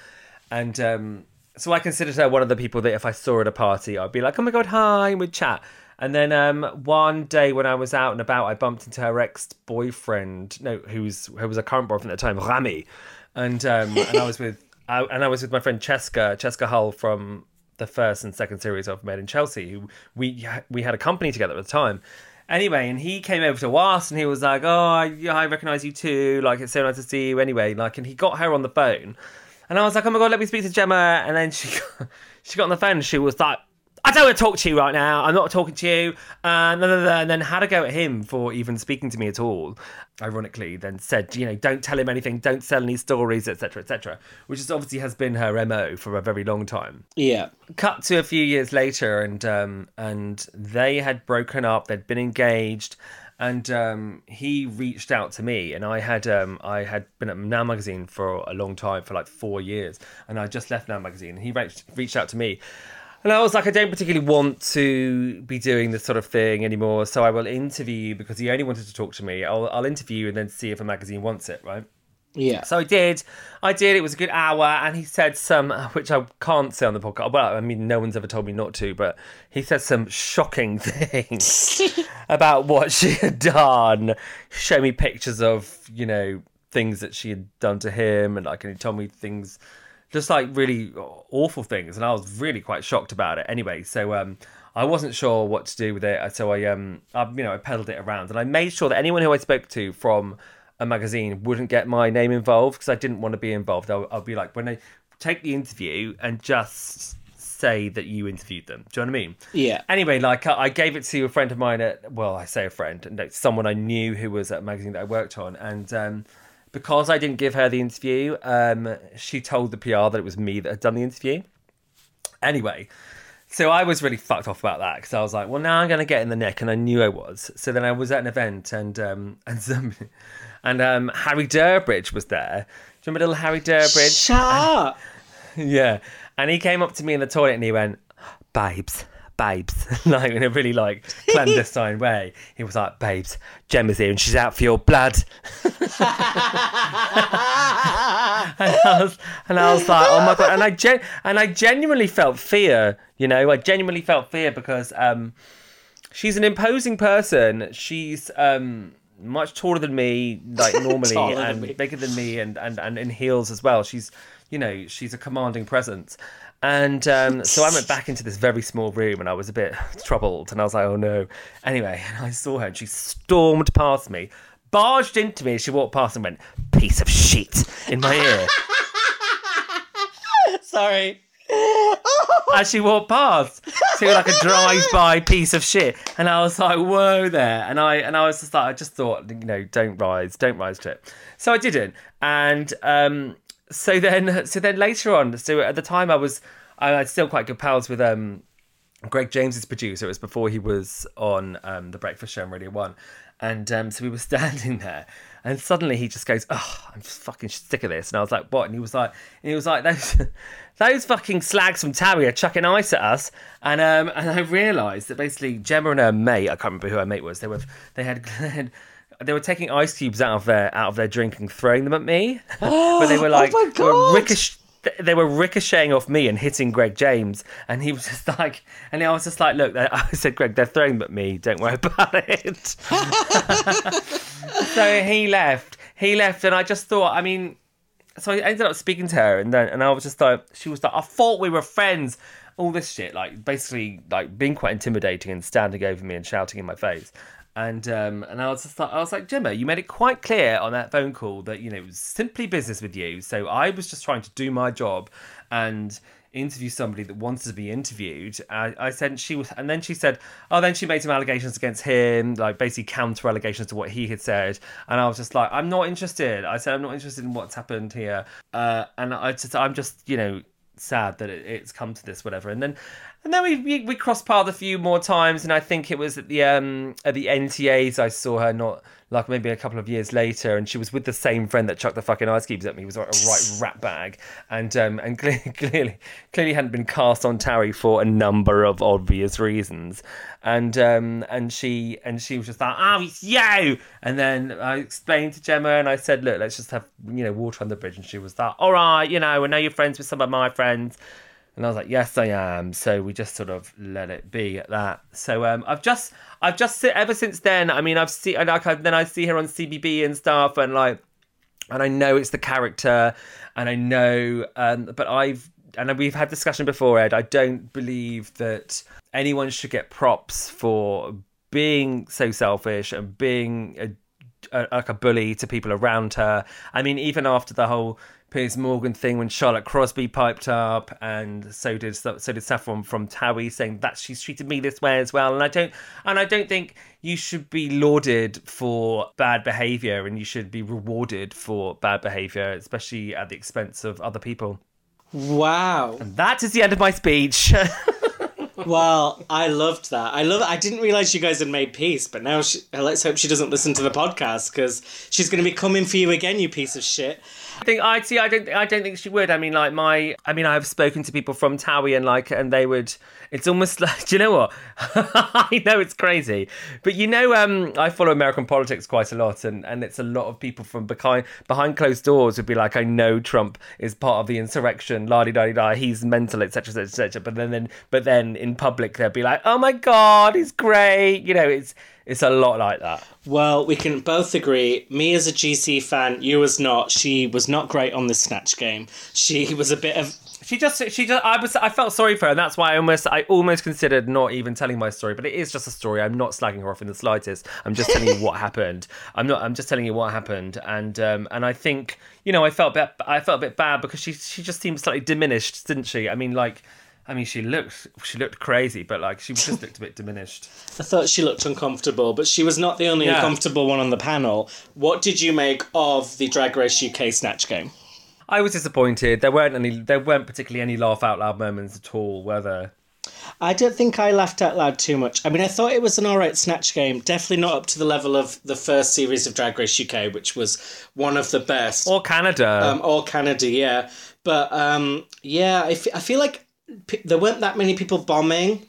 And um, so I considered her one of the people that if I saw at a party, I'd be like, "Oh my god, hi," and we'd chat. And then um, one day when I was out and about, I bumped into her ex boyfriend, no, who's who was a current boyfriend at the time, Rami, and um, and I was with <laughs> I, and I was with my friend Cheska, Cheska Hull from the first and second series of Made in Chelsea, who we we had a company together at the time. Anyway, and he came over to us and he was like, "Oh, I, I recognise you too. Like, it's so nice to see you." Anyway, like, and he got her on the phone, and I was like, "Oh my god, let me speak to Gemma." And then she got, she got on the phone and she was like, "I don't want to talk to you right now. I'm not talking to you." And, and then had a go at him for even speaking to me at all. Ironically, then said, "You know, don't tell him anything. Don't tell any stories, etc., etc." Which is obviously has been her mo for a very long time Yeah. cut to a few years later and um and they had broken up they'd been engaged and um he reached out to me and i had um i had been at now magazine for a long time for like four years and i just left now magazine and he reached reached out to me and I was like, I don't particularly want to be doing this sort of thing anymore, so I will interview you because he only wanted to talk to me. I'll, I'll interview you and then see if a magazine wants it, right? Yeah. So I did. I did. It was a good hour, and he said some, which I can't say on the podcast. Well, I mean, no one's ever told me not to, but he said some shocking <laughs> things <laughs> about what she had done. Show me pictures of, you know, things that she had done to him, and like, and he told me things, just like really awful things, and I was really quite shocked about it. Anyway, so um. I wasn't sure what to do with it, so I, um, I, you know, I peddled it around, and I made sure that anyone who I spoke to from a magazine wouldn't get my name involved because I didn't want to be involved. I'll, I'll be like, when they take the interview and just say that you interviewed them. Do you know what I mean? Yeah. Anyway, like I gave it to a friend of mine at, well, I say a friend, no, someone I knew who was at a magazine that I worked on. And um, because I didn't give her the interview, um, she told the PR that it was me that had done the interview. Anyway, So I was really fucked off about that because I was like, well, now I'm going to get in the neck, and I knew I was. So then I was at an event, and um, <laughs> and some, and um, Harry Derbidge was there. Do you remember little Harry Derbidge? Shut up. <laughs> Yeah. And he came up to me in the toilet and he went, Babes, babes, <laughs> like in a really like clandestine way. He was like, Babes, Gemma's here and she's out for your blood. <laughs> and, I was, and I was like, oh my god. And I gen- and I genuinely felt fear, you know, I genuinely felt fear because um she's an imposing person. She's um much taller than me, like <laughs> normally, Taller than and bigger than me, and, and and in heels as well. She's, you know, she's a commanding presence. And um, so I went back into this very small room, and I was a bit <laughs> troubled, and I was like, "Oh no!" Anyway, and <laughs> I saw her, and she stormed past me, barged into me. as She walked past and went, "Piece of shit," in my ear. Sorry. As she walked past. She was like a drive-by piece of shit, and I was like, "Whoa, there!" And I and I was just like, I just thought, you know, don't rise, don't rise to it. So I didn't, and um, so then, so then later on, so at the time I was, I was still quite good pals with um, Greg James's producer. It was before he was on um, the Breakfast Show on Radio One, and um, so we were <laughs> standing there, and suddenly he just goes, "Oh, I'm just fucking sick of this." And I was like, "What?" And he was like, and he was like, "Those, <laughs> those fucking slags from Towie are chucking ice at us." And um, and I realised that basically Gemma and her mate, I can't remember who her mate was. They were they had. <laughs> They had they were taking ice cubes out of their out of their drink and throwing them at me, <laughs> but they were <gasps> like my they were God. They were ricocheting off me and hitting Greg James, and he was just <laughs> like, and I was just like, look, <laughs> I said, Greg, they're throwing at me. Don't worry <laughs> about it. so he left. He left, and I just thought, I mean, so I ended up speaking to her, and then and I was just like, she was like, I thought we were friends. All this shit, like basically, like being quite intimidating and standing over me and shouting in my face. And um, and I was just like, I was like, Gemma, you made it quite clear on that phone call that you know it was simply business with you. So I was just trying to do my job and interview somebody that wanted to be interviewed. I, I said she was, and then she said, oh, then she made some allegations against him, like basically counter allegations to what he had said. And I was just like, I'm not interested. I said, I'm not interested in what's happened here. Uh, and I just, I'm just, you know, sad that it, it's come to this, whatever. And then, and then we, we we crossed paths a few more times, and I think it was at the um at the NTAs I saw her not like maybe a couple of years later, and she was with the same friend that chucked the fucking ice cubes at me. It was like a right rat bag, and um and <laughs> clearly clearly clearly hadn't been cast on Tarry for a number of obvious reasons, and um and she and she was just like oh it's you, and then I explained to Gemma and I said look let's just have you know water on the bridge, and she was like all right you know I know you're friends with some of my friends. And I was like, yes, I am. So we just sort of let it be at that. So um, I've just, I've just ever since then. I mean, I've seen, like, I, then I see her on CBB and stuff, and like, and I know it's the character, and I know, um, but I've, and we've had discussion before, Ed. I don't believe that anyone should get props for being so selfish and being a, a, like a bully to people around her. I mean, even after the whole Piers Morgan thing when Charlotte Crosby piped up, and so did so did Saffron from Towie saying that she's treated me this way as well. And I don't and I don't think you should be lauded for bad behaviour, and you should be rewarded for bad behaviour, especially at the expense of other people. Wow. That is the end of my speech. <laughs> Well, I loved that. I love. I didn't realize you guys had made peace, but now she, let's hope she doesn't listen to the podcast because she's going to be coming for you again, you piece of shit. I think I see. I don't. I don't think she would. I mean, like my. I mean, I've spoken to people from Towie and like, and they would. It's almost <laughs> like. Do you know what? <laughs> I know it's crazy, but you know, um, I follow American politics quite a lot, and and it's a lot of people from behind behind closed doors would be like, I know Trump is part of the insurrection, la di da di da. He's mental, etc. etc. But then, then, but then in public they'll be like, oh my god, he's great. You know, it's it's a lot like that. Well, we can both agree. Me as a GC fan, you as not. She was not great on this snatch game. She was a bit of. She just, she just, I was, I felt sorry for her, and that's why I almost, I almost considered not even telling my story. But it is just a story. I'm not slagging her off in the slightest. I'm just telling you what <laughs> happened. I'm not, I'm just telling you what happened, and um, and I think, you know, I felt bit, I felt a bit bad because she, she just seemed slightly diminished, didn't she? I mean, like. I mean, she looked she looked crazy, but like she just looked a bit diminished. I thought she looked uncomfortable, but she was not the only Yeah. uncomfortable one on the panel. What did you make of the Drag Race UK snatch game? I was disappointed. There weren't any. There weren't particularly any laugh out loud moments at all. Were there? I don't think I laughed out loud too much. I mean, I thought it was an alright snatch game. Definitely not up to the level of the first series of Drag Race UK, which was one of the best. Or Canada. Um, or Canada, yeah. But um, yeah, I, f- I feel like p- there weren't that many people bombing.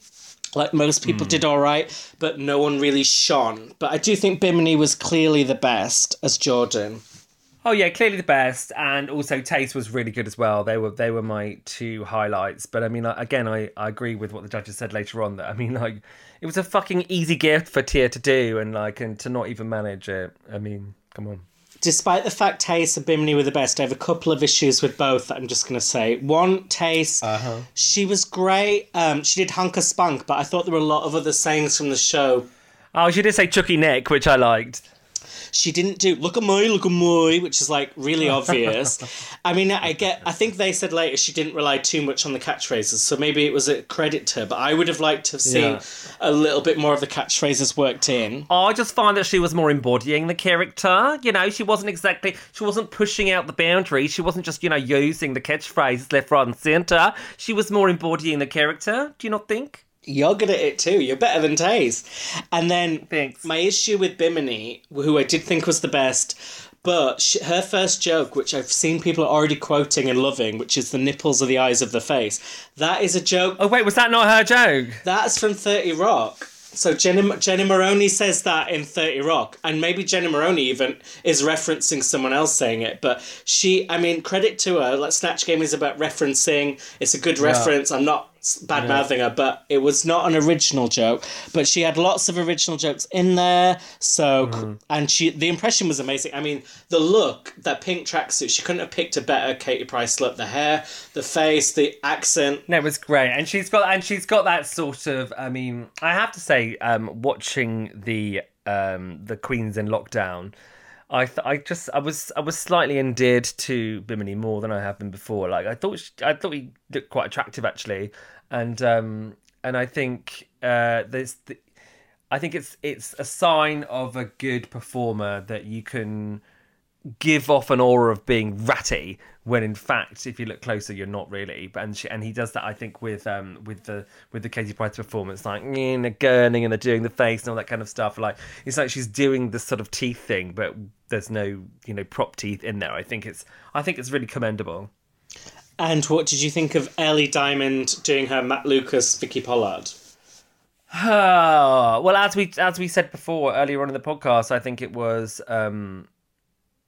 Like most people hmm. did all right, but no one really shone. But I do think Bimini was clearly the best as Jordan. Oh yeah, clearly the best, and also Tayce was really good as well. They were they were my two highlights. But I mean, again, I, I agree with what the judges said later on. That I mean, like, it was a fucking easy gift for Tia to do, and like, and to not even manage it. I mean, come on. Despite the fact Tayce and Bimini were the best, I have a couple of issues with both that I'm just going to say. One, Tayce, she was great. Um, she did Hunker Spunk, but I thought there were a lot of other sayings from the show Oh, she did say Chucky Nick, which I liked. She didn't do look at me look at me which is like really <laughs> obvious i mean i get i think they said later she didn't rely too much on the catchphrases so maybe it was a credit to her but i would have liked to have seen Yeah. a little bit more of the catchphrases worked in I just find that she was more embodying the character. You know, she wasn't exactly, she wasn't pushing out the boundaries. She wasn't just, you know, using the catchphrases left, right, and centre. She was more embodying the character. Do you not think? You're good at it too you're better than Tayce and then Thanks. my issue with bimini who i did think was the best but sh- her first joke, which I've seen people already quoting and loving, which is the nipples are the eyes of the face, that is a joke Oh, wait, was that not her joke? That's from 30 Rock. So Jenny, Jenna Maroney says that in 30 Rock, and maybe Jenna Maroney even is referencing someone else saying it. But she, I mean, credit to her. Like Snatch Game is about referencing. It's a good reference. I'm not bad mouthing her, but it was not an original joke. But she had lots of original jokes in there. So, and she, the impression was amazing. I mean, the look, that pink tracksuit, she couldn't have picked a better Katie Price look. The hair, the face, the accent. No, it was great, and she's got and she's got that sort of. I mean, I have to say, um, watching the um, the Queens in lockdown, I th- I just I was I was slightly endeared to Bimini more than I have been before. Like I thought she, I thought he looked quite attractive actually, and um, and I think uh, there's. The, I think it's it's a sign of a good performer that you can give off an aura of being ratty when in fact if you look closer you're not really. And, she, and he does that i think with um with the with the katie price performance like mm, the gurning and the doing the face and all that kind of stuff. Like it's like she's doing the sort of teeth thing but there's no you know prop teeth in there. I think it's i think it's really commendable And what did you think of Ellie Diamond doing her Matt Lucas, Vicky Pollard? Oh, well, as we as we said before earlier on in the podcast, I think it was. Um,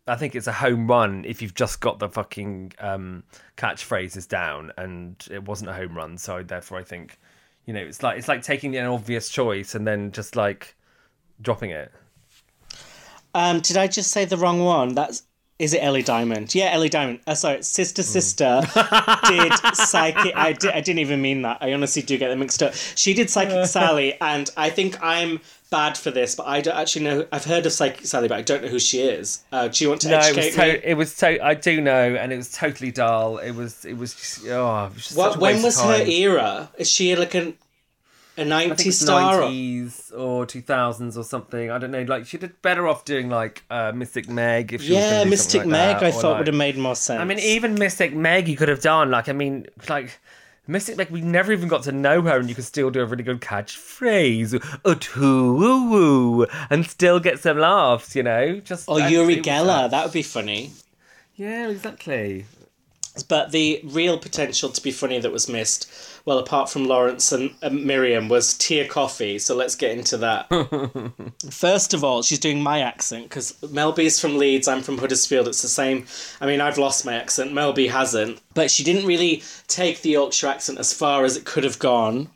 I think it's a home run if you've just got the fucking um, catchphrases down, and it wasn't a home run. So therefore, I think, you know, it's like it's like taking an obvious choice and then just like dropping it. Um, did I just say the wrong one? That's is it Ellie Diamond? Yeah, Ellie Diamond. Uh, sorry, Sister Sister <laughs> did Psychic. I, di- I didn't even mean that. I honestly do get them mixed up. She did Psychic <laughs> Sally, and I think I'm bad for this, but I don't actually know. I've heard of Psychic Sally, but I don't know who she is. Uh, do you want to No, it educate was me? to- it was to- I do know, and it was totally dull. It was it was just, oh, it was just What, when was her era? Is she like an, a I think 90s it's star? or- nineties or two thousands or something. I don't know. Like she did better off doing like uh, Mystic Meg. If she Yeah, Mystic like Meg, that, I thought like- would have made more sense. I mean, even Mystic Meg, you could have done. Like, I mean, like Mystic Meg, we never even got to know her, and you could still do a really good catchphrase, woo and still get some laughs. You know, just or Uri Geller, that would be funny. Yeah, exactly. But the real potential to be funny that was missed, well, apart from Lawrence and uh, Miriam, was Tia Kofi. So let's get into that. <laughs> First of all, she's doing my accent because Mel B's from Leeds, I'm from Huddersfield. It's the same. I mean, I've lost my accent. Mel B hasn't. But she didn't really take the Yorkshire accent as far as it could have gone.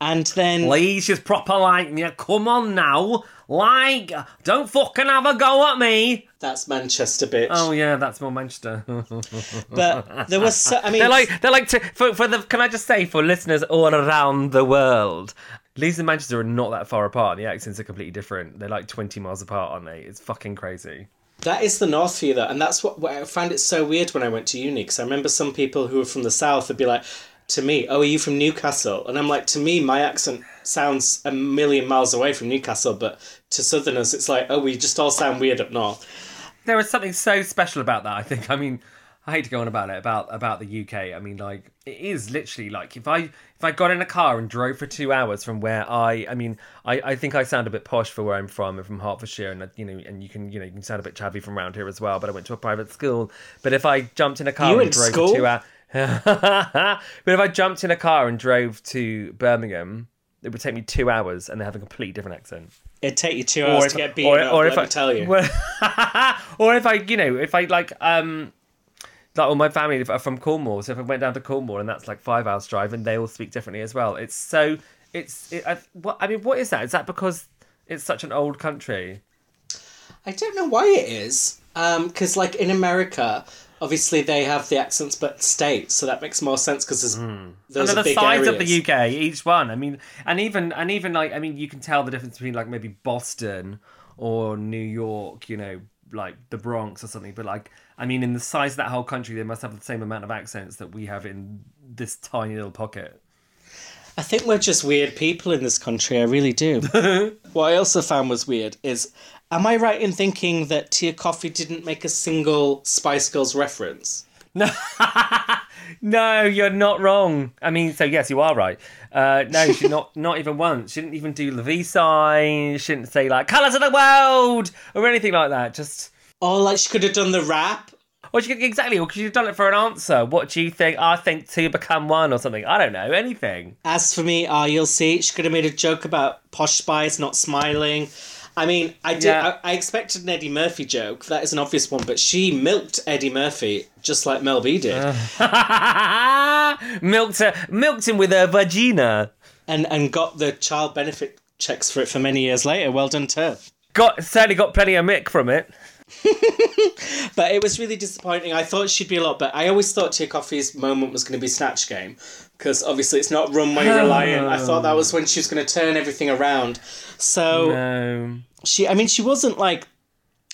And then. Please, she's proper like me. Come on now, like, don't fucking have a go at me. That's Manchester, bitch. Oh yeah, that's more Manchester. <laughs> But there was. So, I mean. They're like they're like to, for for the. Can I just say for listeners all around the world, Leeds and Manchester are not that far apart. The accents are completely different. They're like twenty miles apart, aren't they? It's fucking crazy. That is the North for you, though, and that's what, what I found it so weird when I went to uni. Because I remember some people who were from the South would be like, to me, "Oh, are you from Newcastle?" And I'm like, to me, my accent sounds a million miles away from Newcastle, but to Southerners, it's like, "Oh, we just all sound weird up north." There was something so special about that. I think. I mean, I hate to go on about it about about the UK. I mean, like it is literally like if I if I got in a car and drove for two hours from where I I mean I, I think I sound a bit posh for where I'm from. I'm from Hertfordshire, and uh, you know and you can you know you can sound a bit chavvy from around here as well. But I went to a private school. But if I jumped in a car You and drove school? for two hours, <laughs> but if I jumped in a car and drove to Birmingham. It would take me two hours, and they have a completely different accent. It'd take you two hours if- to get beaten up, let me tell you. Well, <laughs> or if I, you know, if I like, um, like all my family are from Cornwall, so if I went down to Cornwall and that's like five hours drive, and they all speak differently as well. It's so, it's, it, I, what I mean, what is that? Is that because it's such an old country? I don't know why it is. Because, like, in America, obviously they have the accents but states, so that makes more sense because there's, hmm. those and are the big size areas. of the UK, each one. I mean, and even and even like I mean, you can tell the difference between like maybe Boston or New York, you know, like the Bronx or something. But like, I mean, in the size of that whole country, they must have the same amount of accents that we have in this tiny little pocket. I think we're just weird people in this country. I really do. <laughs> what I also found was weird is, am I right in thinking that Tia Kofi didn't make a single Spice Girls reference? <laughs> No, no, you're not wrong. I mean, so yes, you are right. Uh, no, she <laughs> not not even once. She didn't even do the V sign. She didn't say like "Colors of the World" or anything like that. Just Or like she could have done the rap. Or she could, exactly, or could you have done it for an answer? What do you think? I think two become one or something. I don't know, anything. As for me, ah, you'll see. She could have made a joke about Posh Spice not smiling. I mean, I did. Yeah. I, I expected an Eddie Murphy joke. That is an obvious one, but she milked Eddie Murphy just like Mel B did, <laughs> milked her, milked him with her vagina. and and got the child benefit checks for it for many years later. Well done, to her. Got certainly got plenty of mick from it. <laughs> But it was really disappointing. I thought she'd be a lot better. I always thought Tia Kofi's moment was going to be Snatch Game because obviously it's not Runway Reliant. I thought that was <sighs> when she was going to turn everything around. So No, she, I mean, she wasn't like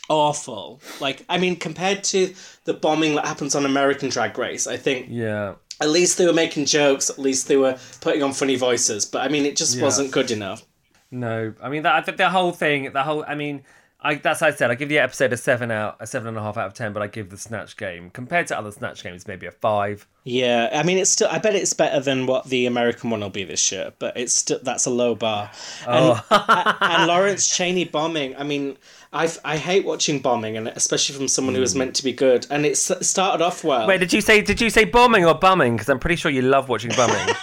awful. Like, I mean, compared to the bombing that happens on American Drag Race, I think yeah, at least they were making jokes. At least they were putting on funny voices. But I mean, it just Yeah. wasn't good enough. no. I mean, that the whole thing, the whole. I mean, I that's I said. I give the episode a seven out, a seven and a half out of ten, but I give the snatch game compared to other snatch games maybe a five. Yeah, I mean, it's still. I bet it's better than what the American one will be this year, but it's still that's a low bar. And, Oh. <laughs> and Lawrence Chaney bombing. I mean, I I hate watching bombing, and especially from someone who was meant to be good. And it s- started off well. Hmm. Wait, did you say did you say bombing or bumming? Because I'm pretty sure you love watching bumming.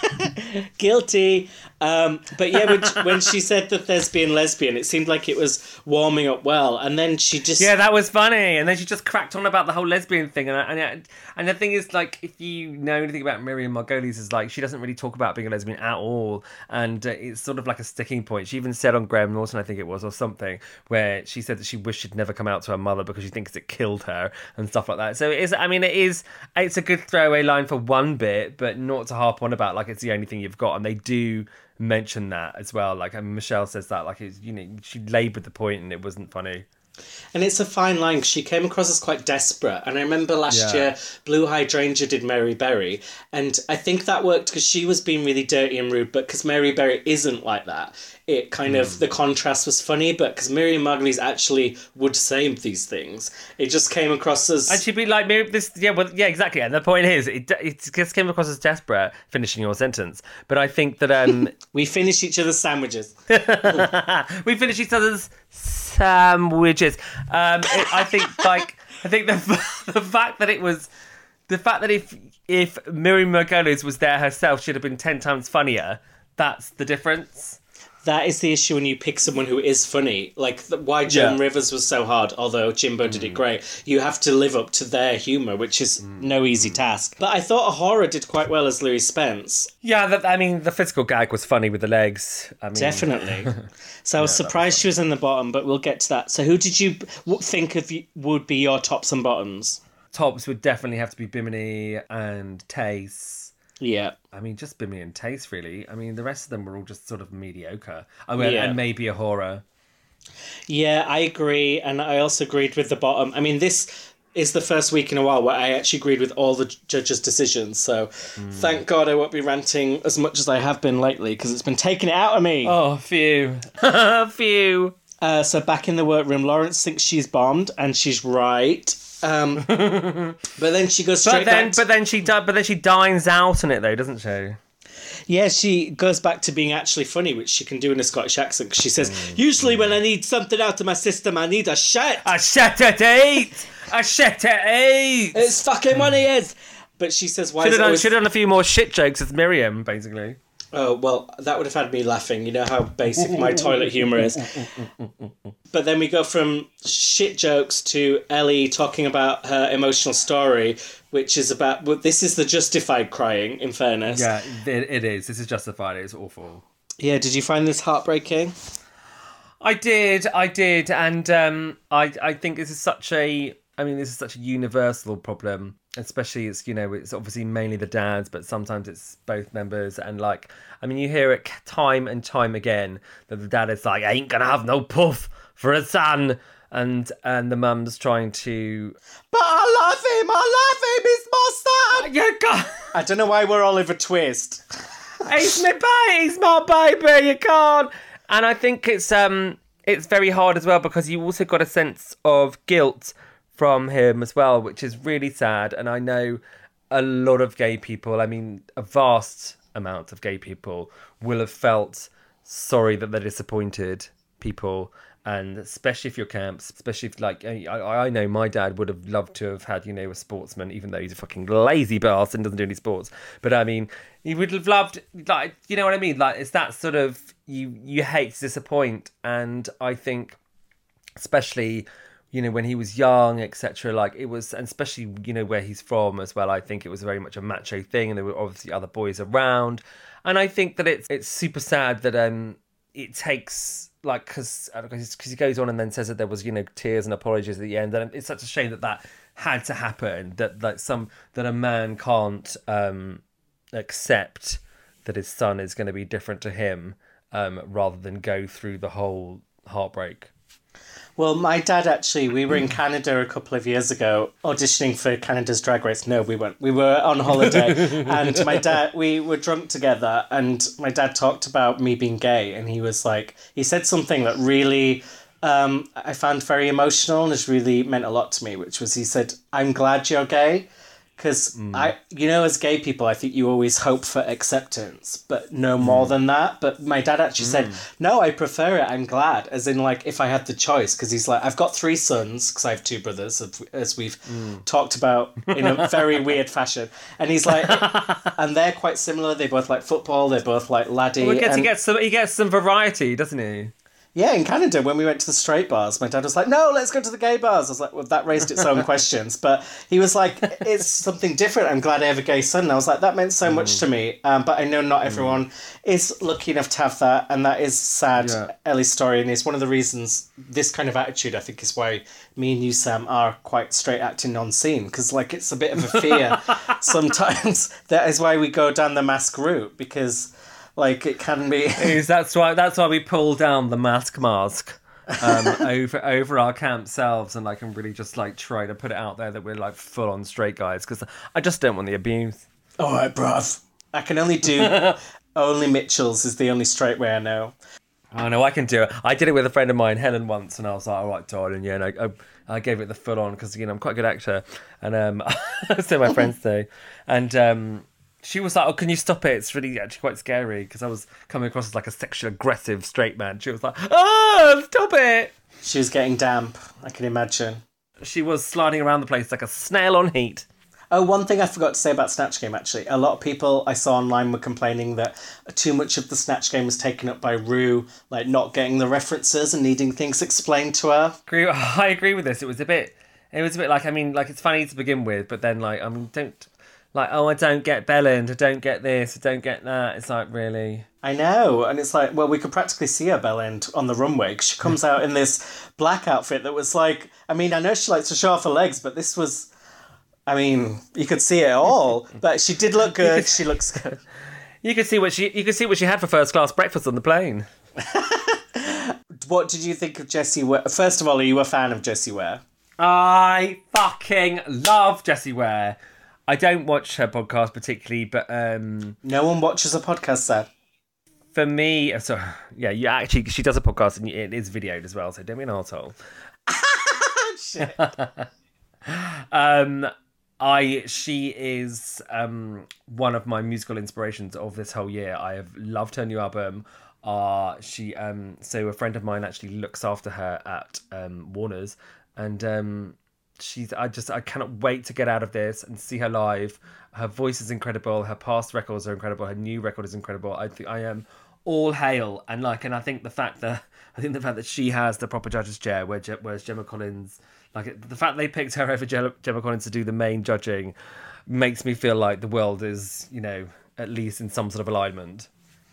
<laughs> Guilty. Um, but yeah, when, <laughs> when she said the thespian lesbian, it seemed like it was warming up well, and then she just Yeah, that was funny. And then she just cracked on about the whole lesbian thing. And I- and I- and the thing is, like, if you know anything about Miriam Margolyes, is like she doesn't really talk about being a lesbian at all, and uh, it's sort of like a sticking point. She even said on Graham Norton, I think it was, or something, where she said that she wished she'd never come out to her mother because she thinks it killed her and stuff like that. So it is. I mean, it is. It's a good throwaway line for one bit, but not to harp on about like it's the only thing you've got. And they do mention that as well. Like Michelle says that, like it's you know she laboured the point and it wasn't funny. And it's a fine line 'cause she came across as quite desperate. And I remember last Yeah. year, Blue Hydrangea did Mary Berry. And I think that worked because she was being really dirty and rude, but because Mary Berry isn't like that, it kind Hmm. of, the contrast was funny. But because Miriam Margolyes actually would say these things, it just came across as. And she'd be like, maybe this, yeah, well, yeah, exactly. And the point is, it, it just came across as desperate finishing your sentence. But I think that um, <laughs> we finish each other's sandwiches. <laughs> we finish each other's sandwiches. Um, it, I think, <laughs> like, I think the <laughs> the fact that it was the fact that if if Miriam Margolyes was there herself, she'd have been ten times funnier. That's the difference. That is the issue when you pick someone who is funny. Like the, why Joan Yeah. Rivers was so hard, although Jimbo did it mm. great. You have to live up to their humour, which is mm. no easy mm. task. But I thought A'Whora did quite well as Louie Spence. Yeah, that, I mean, the physical gag was funny with the legs. I mean, Definitely. <laughs> So I was surprised she was in the bottom, but we'll get to that. So who did you think of would be your tops and bottoms? tops would definitely have to be Bimini and Tayce. Yeah. I mean, just Bimini and Tayce, really. I mean, the rest of them were all just sort of mediocre. I mean, Yeah. and maybe A'Whora. Yeah, I agree. And I also agreed with the bottom. I mean, this is the first week in a while where I actually agreed with all the judges' decisions. So thank God I won't be ranting as much as I have been lately because it's been taking it out of me. Oh, phew. <laughs> phew. Uh, so back in the workroom, Lawrence thinks she's bombed, and she's right. Um, <laughs> but then she goes straight But then. To, but then she, di- but then she dines out on it though, doesn't she? yeah, she goes back to being actually funny, which she can do in a Scottish accent. 'cause she says, Mm. "Usually, when I need something out of my system, I need a shit. A shit it eight. A shit it eight. It's fucking one he is." But she says, "Why Should have done, always should have done a few more shit jokes as Miriam, basically. Oh, well, that would have had me laughing. You know how basic my <laughs> toilet humour is. But then we go from shit jokes to Ellie talking about her emotional story, which is about. Well, this is the justified crying, in fairness. Yeah, it, it is. This is justified. It's awful. Yeah, did you find this heartbreaking? I did, I did, and um, I I think this is such a. I mean, this is such a universal problem. Especially, it's you know, it's obviously mainly the dads, but sometimes it's both members. And like, I mean, you hear it time and time again that the dad is like, "I ain't gonna have no puff for a son," and and the mum's trying to. But I love him, I love him, he's my son! You got. <laughs> I don't know why we're Oliver Twist. He's my baby. He's my baby. You can't. And I think it's um it's very hard as well because you also got a sense of guilt from him as well, which is really sad. And I know a lot of gay people. I mean, a vast amount of gay people will have felt sorry that they're disappointed people and especially if you're camps especially if like I, I know my dad would have loved to have had you know a sportsman even though he's a fucking lazy bastard and doesn't do any sports but i mean he would have loved like you know what i mean like it's that sort of you you hate to disappoint and i think especially you know when he was young etc like it was and especially you know where he's from as well i think it was very much a macho thing and there were obviously other boys around. And i think that it's it's super sad that um it takes like because because he goes on and then says that there was you know tears and apologies at the end and it's such a shame that that had to happen that like some that a man can't um accept that his son is going to be different to him um rather than go through the whole heartbreak Well, my dad actually, we were in Canada a couple of years ago auditioning for Canada's Drag Race. No, we weren't. We were on holiday, <laughs> and my dad, we were drunk together, and my dad talked about me being gay, and he was like, he said something that really. Um, I found very emotional and has really meant a lot to me, which was he said, "I'm glad you're gay," because hmm. I, you know, as gay people, I think you always hope for acceptance, but no more hmm. than that. But my dad actually said, hmm. "No, I prefer it. I'm glad." As in, like, if I had the choice, because he's like, I've got three sons because I have two brothers, as- we've talked about in a very <laughs> weird fashion, and he's like, <laughs> and they're quite similar. They both like football. They're both like laddie. well, he gets, he gets some he gets some variety doesn't he yeah, in Canada, when we went to the straight bars, my dad was like, "No, let's go to the gay bars." I was like, "Well, that raised its own questions," but he was like, "It's something different. I'm glad I have a gay son." And I was like, "That meant so much to me." Um, but I know not everyone is lucky enough to have that, and that is sad. Yeah. Ellie's story, and it's one of the reasons this kind of attitude, I think, is why me and you, Sam, are quite straight acting on scene because, like, it's a bit of a fear <laughs> sometimes. That is why we go down the mask route because, like, it can be. is that's why that's why we pull down the mask mask um, <laughs> over over our camp selves and like and really just like try to put it out there that we're like full on straight guys because I just don't want the abuse. All right, bruv. I can only do <laughs> only Mitchell's is the only straight way I know. I know I can do it. I did it with a friend of mine, Helen, once, and I was like, "All right, darling, yeah." And I, I, I gave it the full on because you know I'm quite a good actor, and um, <laughs> so my friends do. And um, she was like, "Oh, can you stop it? It's really actually quite scary." Because I was coming across as like a sexually aggressive straight man. She was like, "Oh, stop it!" She was getting damp, I can imagine. She was sliding around the place like a snail on heat. Oh, one thing I forgot to say about Snatch Game actually. A lot of people I saw online were complaining that too much of the Snatch Game was taken up by Rue, like not getting the references and needing things explained to her. Agree, <laughs> I agree with this. It was a bit. It was a bit like I mean, like it's funny to begin with, but then like I mean, don't like oh I don't get Belland, I don't get this, I don't get that. It's like really. I know, and it's like, well, we could practically see her bell end on the runway. She comes out in this black outfit that was like, I mean, I know she likes to show off her legs, but this was, I mean, you could see it all. <laughs> But she did look good. She looks good. You could see what she you could see what she had for first class breakfast on the plane. <laughs> What did you think of Jessie Ware? First of all, are you a fan of Jessie Ware? I fucking love Jessie Ware. I don't watch her podcast particularly, but um, No one watches a podcast, Seb. for me, so yeah, you actually she does a podcast and it is videoed as well. So don't be an asshole. <laughs> Shit. <laughs> um, I she is um one of my musical inspirations of this whole year. I have loved her new album. Uh she um so a friend of mine actually looks after her at um Warner's and um she's I just I cannot wait to get out of this and see her live. Her voice is incredible. Her past records are incredible. Her new record is incredible. I think I am all hail and like and I think the fact that <laughs> I think the fact that she has the proper judges chair where Je- whereas Gemma Collins like the fact they picked her over Gemma Gemma Collins to do the main judging makes me feel like the world is you know at least in some sort of alignment.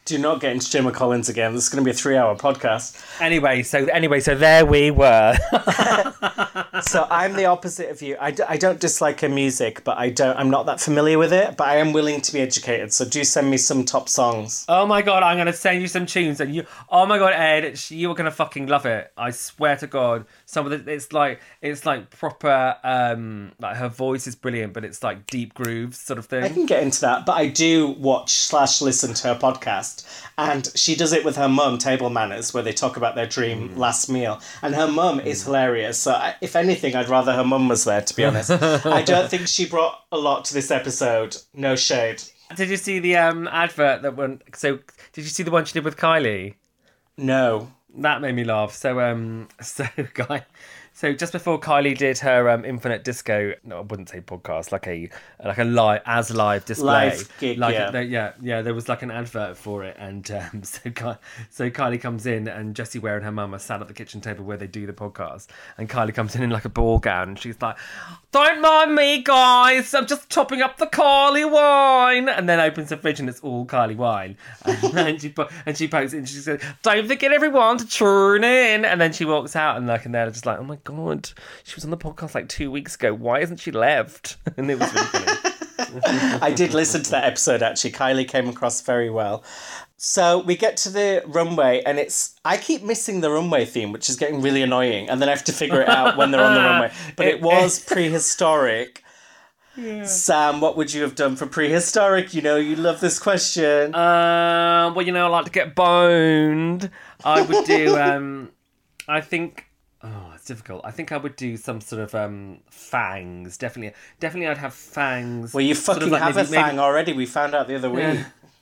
Do not get into Gemma Collins again. This is going to be a three-hour podcast. Anyway, so anyway, so there we were. <laughs> <laughs> So I'm the opposite of you. I, d- I don't dislike her music, but I don't. I'm not that familiar with it. But I am willing to be educated. So do send me some top songs. oh my god, I'm gonna send you some tunes, and you. Oh my god, Ed, you are gonna fucking love it. I swear to God. Some of the it's like it's like proper. um Like her voice is brilliant, but it's like deep grooves sort of thing. I can get into that, but I do watch slash listen to her podcast, and she does it with her mum, Table Manners, where they talk about their dream last meal, and her mum is hilarious. So I, if anything, I'd rather her mum was there. To be honest, I don't <laughs> think she brought a lot to this episode. No shade. Did you see the um advert that went? So did you see the one she did with Kylie? No. That made me laugh. So um <laughs> so guy so just before Kylie did her um Infinite Disco no I wouldn't say podcast like a like a live as live display. Live gig, like yeah. there- yeah yeah there was like an advert for it and um <laughs> so Ky- so Kylie comes in and Jessie Ware and her mum are sat at the kitchen table where they do the podcast. And Kylie comes in in like a ball gown and she's like don't mind me guys I'm just topping up the Kylie wine. And then opens the fridge and it's all Kylie wine. <laughs> And, she and she pokes it and she says don't forget everyone to tune in. And then she walks out and like and they're just like oh my god she was on the podcast like two weeks ago why isn't she left <laughs> and it was really funny <laughs> I did listen to that episode actually. Kylie came across very well. So we get to the runway, and it's I keep missing the runway theme, which is getting really annoying, and then I have to figure it out when they're on the <laughs> runway. But it was prehistoric. Sam, what would you have done for prehistoric? You know, you love this question. Uh, well, you know, I like to get boned. I would do. Um, I think. Oh, it's difficult. I think I would do some sort of um fangs. Definitely, definitely, I'd have fangs. well, you Sort of fucking like have maybe- a fang already. We found out the other week.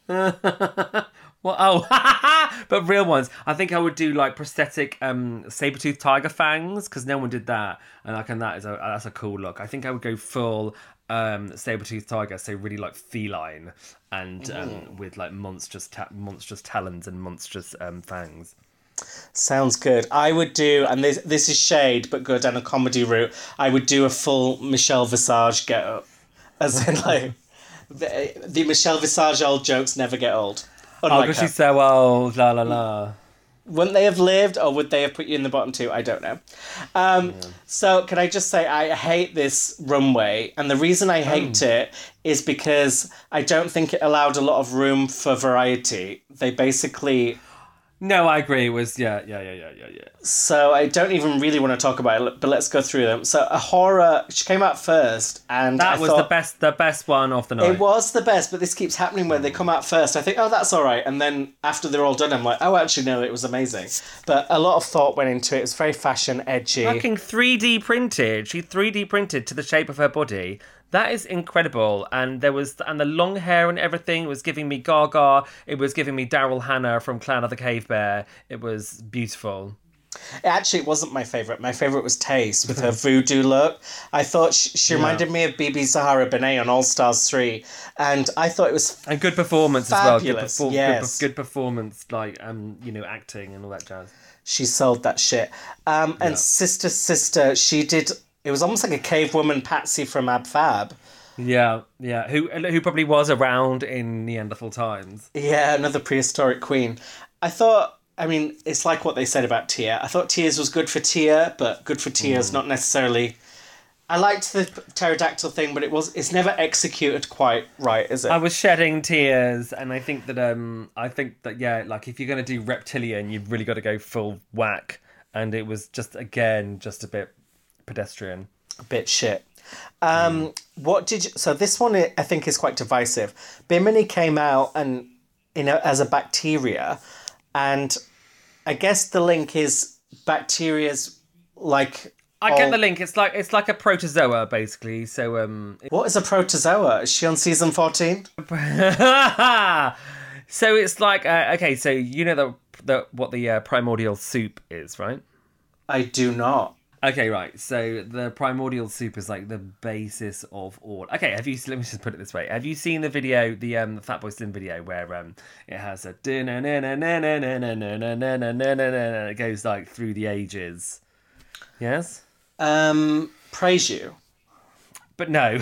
<laughs> Well, oh, <laughs> but real ones. I think I would do like prosthetic um saber tooth tiger fangs because no one did that, and like and that is a that's a cool look. I think I would go full um saber tooth tiger, so really like feline and um with like monstrous ta- monstrous talons and monstrous um fangs. Sounds good. I would do, and this this is shade, but go down a comedy route. I would do a full Michelle Visage get up, as in <laughs> like the, the Michelle Visage old jokes never get old. Oh, because she's so old. La la la. Wouldn't they have lived, or would they have put you in the bottom two? I don't know. Um, So, can I just say I hate this runway, and the reason I hate it is because I don't think it allowed a lot of room for variety. They basically No, I agree. It was yeah, yeah, yeah, yeah, yeah, yeah. So I don't even really want to talk about it, but let's go through them. So A'Whora, she came out first, and That I was thought the best, the best one of the night. It was the best, but this keeps happening where they come out first. I think, oh, that's all right, and then after they're all done, I'm like, oh, actually, no, it was amazing. But a lot of thought went into it. It was very fashion, edgy. Fucking 3D printed. She 3D printed to the shape of her body. That is incredible. And there was and the long hair and everything was giving me Gaga. It was giving me Daryl Hannah from Clan of the Cave Bear. It was beautiful. Actually, it wasn't my favorite. My favorite was Tayce with her voodoo look. I thought she, she reminded me of BeBe Zahara Benet on All Stars Three, and I thought it was And good performance as well. Good, perfor- yes. good, good performance, like um, you know, acting and all that jazz. she sold that shit. Um, and Sister Sister, she did. It was almost like a cave woman Patsy from Ab Fab. Yeah, yeah. Who who probably was around in Neanderthal times. Yeah, another prehistoric queen. I thought. I mean, it's like what they said about Tia. I thought Tia's was good for Tia, but good for Tia's not necessarily. I liked the pterodactyl thing, but it was it's never executed quite right, is it? I was shedding tears, and I think that um, I think that yeah, like if you're gonna do reptilian, you've really got to go full whack, and it was just again just a bit pedestrian. a bit shit. Um, What did you? So this one I think is quite divisive. Bimini came out and you know as a bacteria, and I guess the link is bacteria's like I get all- the link. It's like it's like a protozoa basically. So um, What is a protozoa? Is she on season 14? <laughs> so it's like uh, okay. So you know the, the what the uh, primordial soup is, right? I do not. Okay, right. So the primordial soup is like the basis of all. Okay, have you? Let me just put it this way. Have you seen the video, the um, Fatboy Slim video, where um, it has a And it goes like through the ages. Yes, Um, praise you. but no,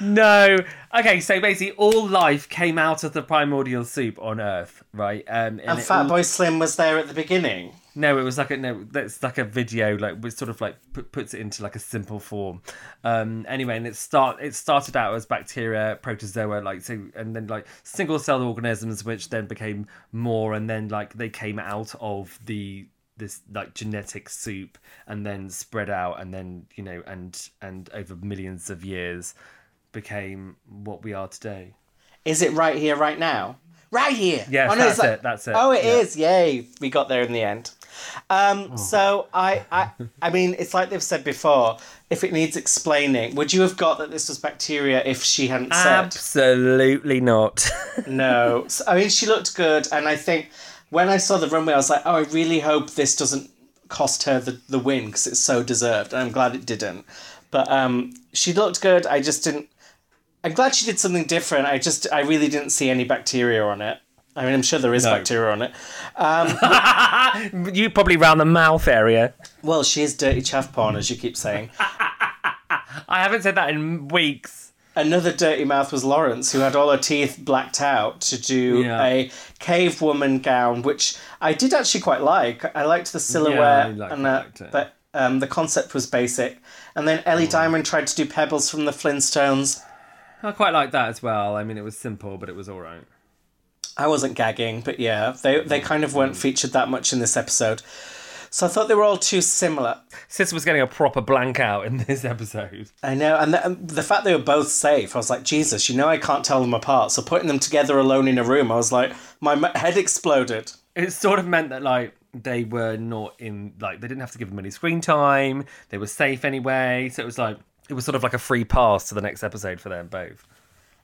no. Okay, so basically, all life came out of the primordial soup on Earth, right? Um, And all- Fatboy Slim was there at the beginning. No, it was like a no. That's like a video, like which sort of like put, puts it into like a simple form. Um, anyway, and it start it started out as bacteria, protozoa, like so, and then like single celled organisms, which then became more, and then like they came out of the this like genetic soup, and then spread out, and then you know, and and over millions of years became what we are today. Is it right here, right now? Right here. Yes, Oh, no, that's it's it, that's it, Oh, it yeah. is. Yay! We got there in the end. Um, So I, I, I mean, it's like they've said before. If it needs explaining, would you have got that this was bacteria if she hadn't said Absolutely not. <laughs> no? So, I mean, she looked good, and I think when I saw the runway, I was like, oh, I really hope this doesn't cost her the, the win because it's so deserved, and I'm glad it didn't. But um, she looked good. I just didn't. I'm glad she did something different. I just, I really didn't see any bacteria on it. I mean, I'm sure there is No. bacteria on it. <laughs> you probably round the mouth area. Well, she is dirty chaff porn, as you keep saying. <laughs> I haven't said that in weeks. Another dirty mouth was Lawrence, who had all her teeth blacked out to do Yeah. a cave woman gown, which I did actually quite like. I liked the silhouette, I like- and I uh, liked it. but um, the concept was basic. And then Ellie Diamond tried to do pebbles from the Flintstones. I quite like that as well. I mean, it was simple, but it was all right. I wasn't gagging, but yeah, they they kind of weren't mm. featured that much in this episode. So I thought they were all too similar. Sis was getting a proper blank out in this episode. I know, and the, and the fact they were both safe, I was like, Jesus, you know, I can't tell them apart. So putting them together alone in a room, I was like, my m- head exploded. It sort of meant that like they were not in like they didn't have to give them any screen time. They were safe anyway, so it was like it was sort of like a free pass to the next episode for them both.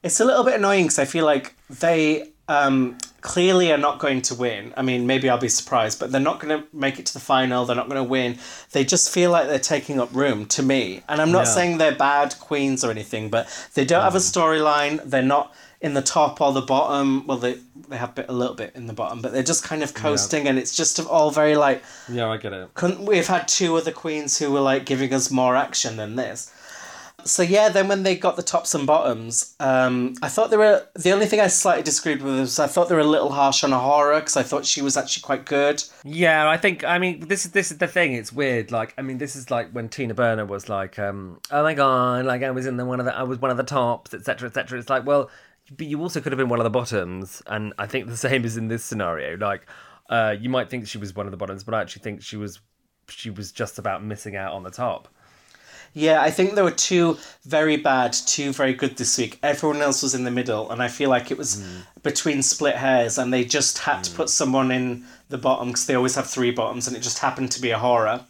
It's a little bit annoying because I feel like they um, clearly are not going to win. I mean, maybe I'll be surprised, but they're not going to make it to the final. They're not going to win. They just feel like they're taking up room to me. And I'm not Yeah. saying they're bad queens or anything, but they don't have a storyline. They're not in the top or the bottom. Well, they they have bit, a little bit in the bottom, but they're just kind of coasting, and it's just all very like. Yeah, I get it. Couldn't we've had two other queens who were like giving us more action than this. So yeah, then when they got the tops and bottoms, um, I thought they were the only thing I slightly disagreed with was I thought they were a little harsh on A'Whora because I thought she was actually quite good. Yeah, I think I mean this is this is the thing. It's weird. Like I mean, this is like when Tina Burner was like, um, "Oh my god!" Like I was in the one of the I was one of the tops, etc., etc. It's like, well, but you also could have been one of the bottoms, and I think the <laughs> same is in this scenario. Like, uh, you might think she was one of the bottoms, but I actually think she was she was just about missing out on the top. Yeah, I think there were two very bad, two very good this week. Everyone else was in the middle, and I feel like it was between split hairs, and they just had to put someone in the bottom because they always have three bottoms, and it just happened to be A'Whora.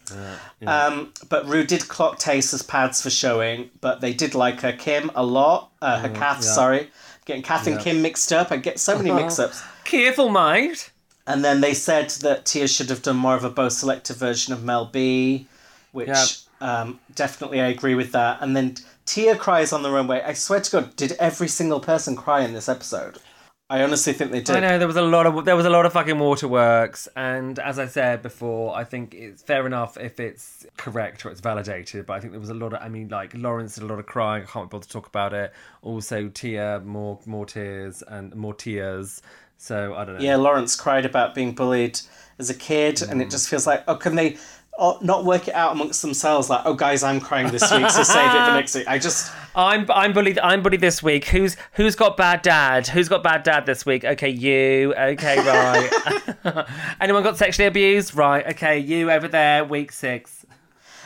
Um, but Rue did clock Tayce as pads for showing, but they did like her Kim a lot. Uh, her Kath, sorry. Getting Kath and Kim mixed up. I get so many mix ups. <laughs> Careful, mate. And then they said that Tia should have done more of a Bo' Selecta version of Mel B, which. Um, definitely I agree with that. And then Tia cries on the runway. I swear to God, did every single person cry in this episode? I honestly think they did. I know there was a lot of there was a lot of fucking waterworks, and as I said before, I think it's fair enough if it's correct or it's validated. But I think there was a lot of, I mean, like Lawrence did a lot of crying. I can't bother to talk about it. Also, Tia more more tears and more tears. So I don't know. Yeah, Lawrence cried about being bullied as a kid, and it just feels like, oh, can they oh, not work it out amongst themselves? Like, oh, guys, I'm crying this week, so save it for next week. I just, <laughs> I'm I'm bullied. I'm bullied this week. Who's who's got bad dad? Who's got bad dad this week? Okay, you. Okay, right. <laughs> Anyone got sexually abused? Right. Okay, you over there. Week six.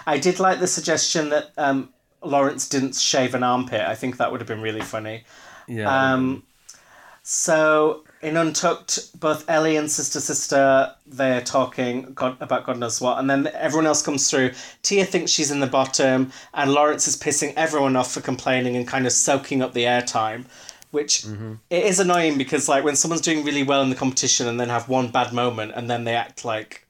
I did like the suggestion that um, Lawrence didn't shave an armpit. I think that would have been really funny. Yeah. Um, so in Untucked, both Ellie and Sister Sister, they're talking God, about God knows what, and then everyone else comes through. Tia thinks she's in the bottom, and Lawrence is pissing everyone off for complaining and kind of soaking up the airtime, which mm-hmm. it is annoying because like when someone's doing really well in the competition and then have one bad moment and then they act like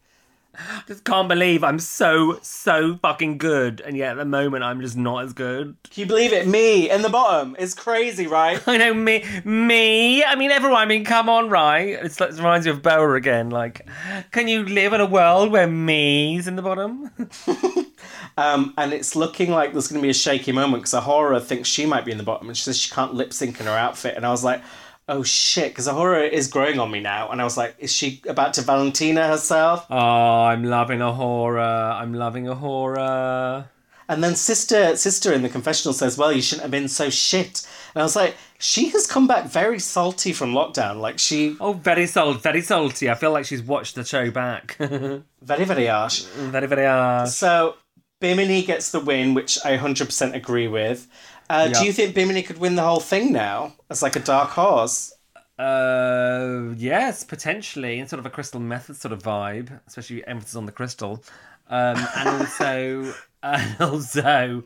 <laughs> Just can't believe I'm so so fucking good, and yet at the moment I'm just not as good. Can you believe it? Me in the bottom. It's crazy, right? <laughs> I know me, me. I mean, everyone. I mean, come on, right? It's it reminds you of Boa again. Like, can you live in a world where me's in the bottom? <laughs> Um, and it's looking like there's going to be a shaky moment because A'Whora thinks she might be in the bottom and she says she can't lip sync in her outfit. And I was like, oh shit, because A'Whora is growing on me now. And I was like, is she about to Valentina herself? oh, I'm loving A'Whora. I'm loving A'Whora. And then sister sister in the confessional says, well, you shouldn't have been so shit. And I was like, she has come back very salty from lockdown. Like she, Oh, very salty, very salty. I feel like she's watched the show back. <laughs> very, very harsh. very, very harsh. So Bimini gets the win, which I 100% agree with. Uh, Yeah. Do you think Bimini could win the whole thing now as like a dark horse? Uh, yes, potentially, in sort of a Crystal Methyd sort of vibe, especially emphasis on the crystal, um, and also, <laughs> and also,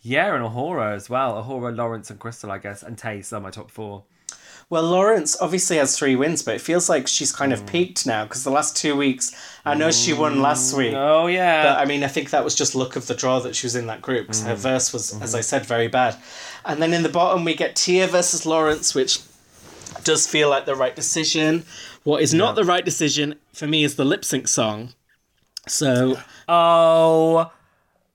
yeah, and A'Whora as well. A'Whora, Lawrence, and Crystal, I guess, and Tayce are my top four. Well, Lawrence obviously has three wins, but it feels like she's kind Hmm. of peaked now because the last two weeks, I know she won last week. Oh yeah, But I mean, I think that was just luck of the draw that she was in that group because Hmm. her verse was, as I said, very bad. And then in the bottom, we get Tia versus Lawrence, which does feel like the right decision. What is not the right decision for me is the lip sync song. So oh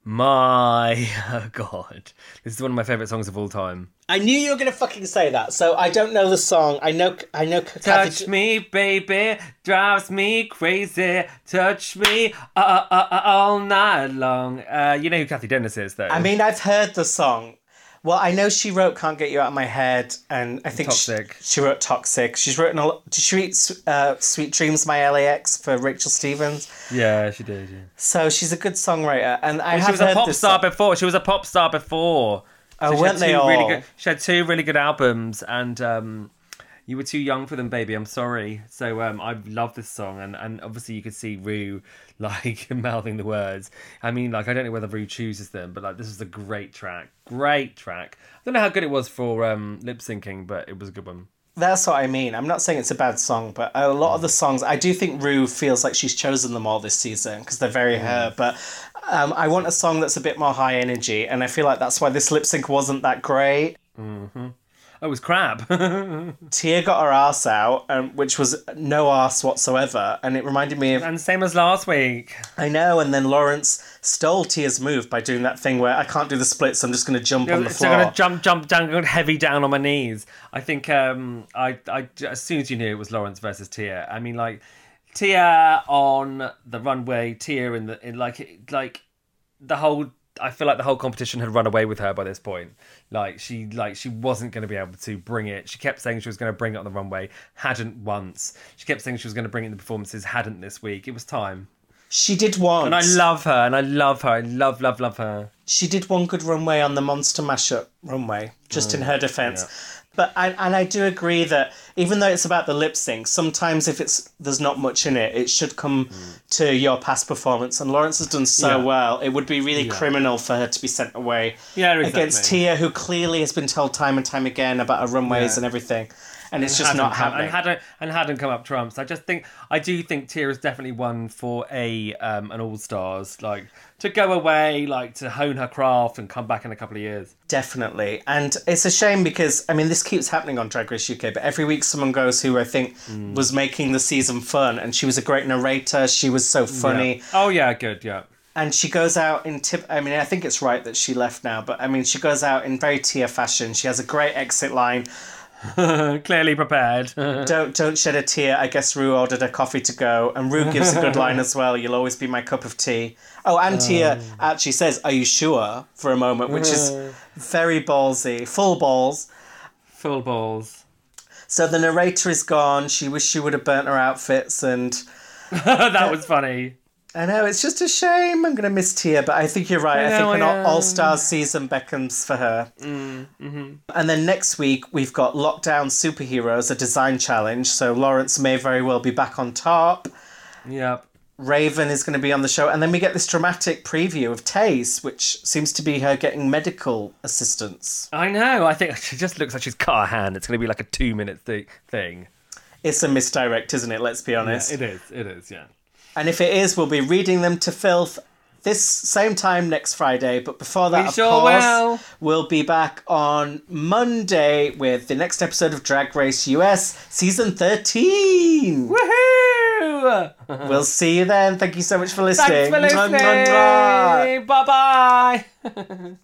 my <laughs> god, this is one of my favorite songs of all time. I knew you were going to fucking say that. So I don't know the song. I know. I know. Touch Kathy- me, baby, drives me crazy. Touch me uh, uh, uh, all night long. Uh, you know who Cathy Dennis is, though. I mean, I've heard the song. Well, I know she wrote "Can't Get You Out of My Head," and I think she- Toxic. She, wrote "Toxic." She's written a lot. Did she write uh, "Sweet Dreams," my LA Ex for Rachel Stevens? yeah, she did. Yeah. So she's a good songwriter, and I have She was a pop star song. before. She was a pop star before. Oh, she had weren't they two all? Really good, she had two really good albums, and um, you were too young for them, baby. I'm sorry. So um, I love this song, and, and obviously you could see Rue <laughs> like <laughs> mouthing the words. I mean, like I don't know whether Rue chooses them, but like this is a great track, great track. I don't know how good it was for um, lip syncing, but it was a good one. That's what I mean. I'm not saying it's a bad song, but a lot of the songs, I do think Rue feels like she's chosen them all this season because they're very her. But um, I want a song that's a bit more high energy, and I feel like that's why this lip sync wasn't that great. Oh, it was crab. <laughs> Tia got her ass out, um, which was no ass whatsoever, and it reminded me of and same as last week. I know. And then Lawrence stole Tia's move by doing that thing where I can't do the splits. So I'm just going to jump on the so floor. I'm gonna jump, jump down, going heavy down on my knees. I think um, I, I, as soon as you knew it was Lawrence versus Tia, I mean, like Tia on the runway, Tia in the in like like the whole. I feel like the whole competition had run away with her by this point. Like she, like she wasn't going to be able to bring it. She kept saying she was going to bring it on the runway, hadn't once. She kept saying she was going to bring it in the performances, hadn't this week. It was time. she did once. And I love her, and I love her. I love, love, love her. she did one good runway on the Monster Mashup runway, just in mm. her defense. But I, and I do agree that even though it's about the lip sync, sometimes if it's there's not much in it, it should come to your past performance. And Lawrence has done so Yeah. well; it would be really criminal for her to be sent away Yeah, against. Tia, who clearly has been told time and time again about her runways Yeah. and everything, and it's just not come- happening. And hadn't and hadn't come up trumps. I just think I do think Tia is definitely one for a um, an all stars like to go away, like to hone her craft and come back in a couple of years. Definitely. And it's a shame because, I mean, this keeps happening on Drag Race UK, but every week someone goes who I think Mm. was making the season fun. And she was a great narrator. She was so funny. Yeah. Oh yeah, good. Yeah. And she goes out in tip. I mean, I think it's right that she left now, but I mean, she goes out in very Tia fashion. She has a great exit line. <laughs> Clearly prepared. <laughs> Don't don't shed a tear. I guess Rue ordered a coffee to go, and Rue gives a good line <laughs> as well. You'll always be my cup of tea. Oh, and Tia uh, oh. actually says, "Are you sure?" for a moment, which is very ballsy, full balls. Full balls. So the narrator is gone. She wished she would have burnt her outfits, and that was funny. I know it's just a shame. I'm gonna miss Tia, but I think you're right. I, I think an All Star season beckons for her. Mm, mm-hmm. And then next week we've got Lockdown Superheroes, a design challenge. So Lawrence may very well be back on top. Yep. Raven is going to be on the show, and then we get this dramatic preview of Tayce, which seems to be her getting medical assistance. I know. I think <laughs> she just looks like she's cut her hand. It's going to be like a two minute th- thing. It's a misdirect, isn't it? Let's be honest. it is. It is. Yeah. And if it is, we'll be reading them to filth this same time next Friday. But before that, We of sure course, will. we'll be back on Monday with the next episode of Drag Race US, season 13. Woohoo! We'll see you then. Thank you so much for listening. Thanks for listening. Bye bye. <laughs>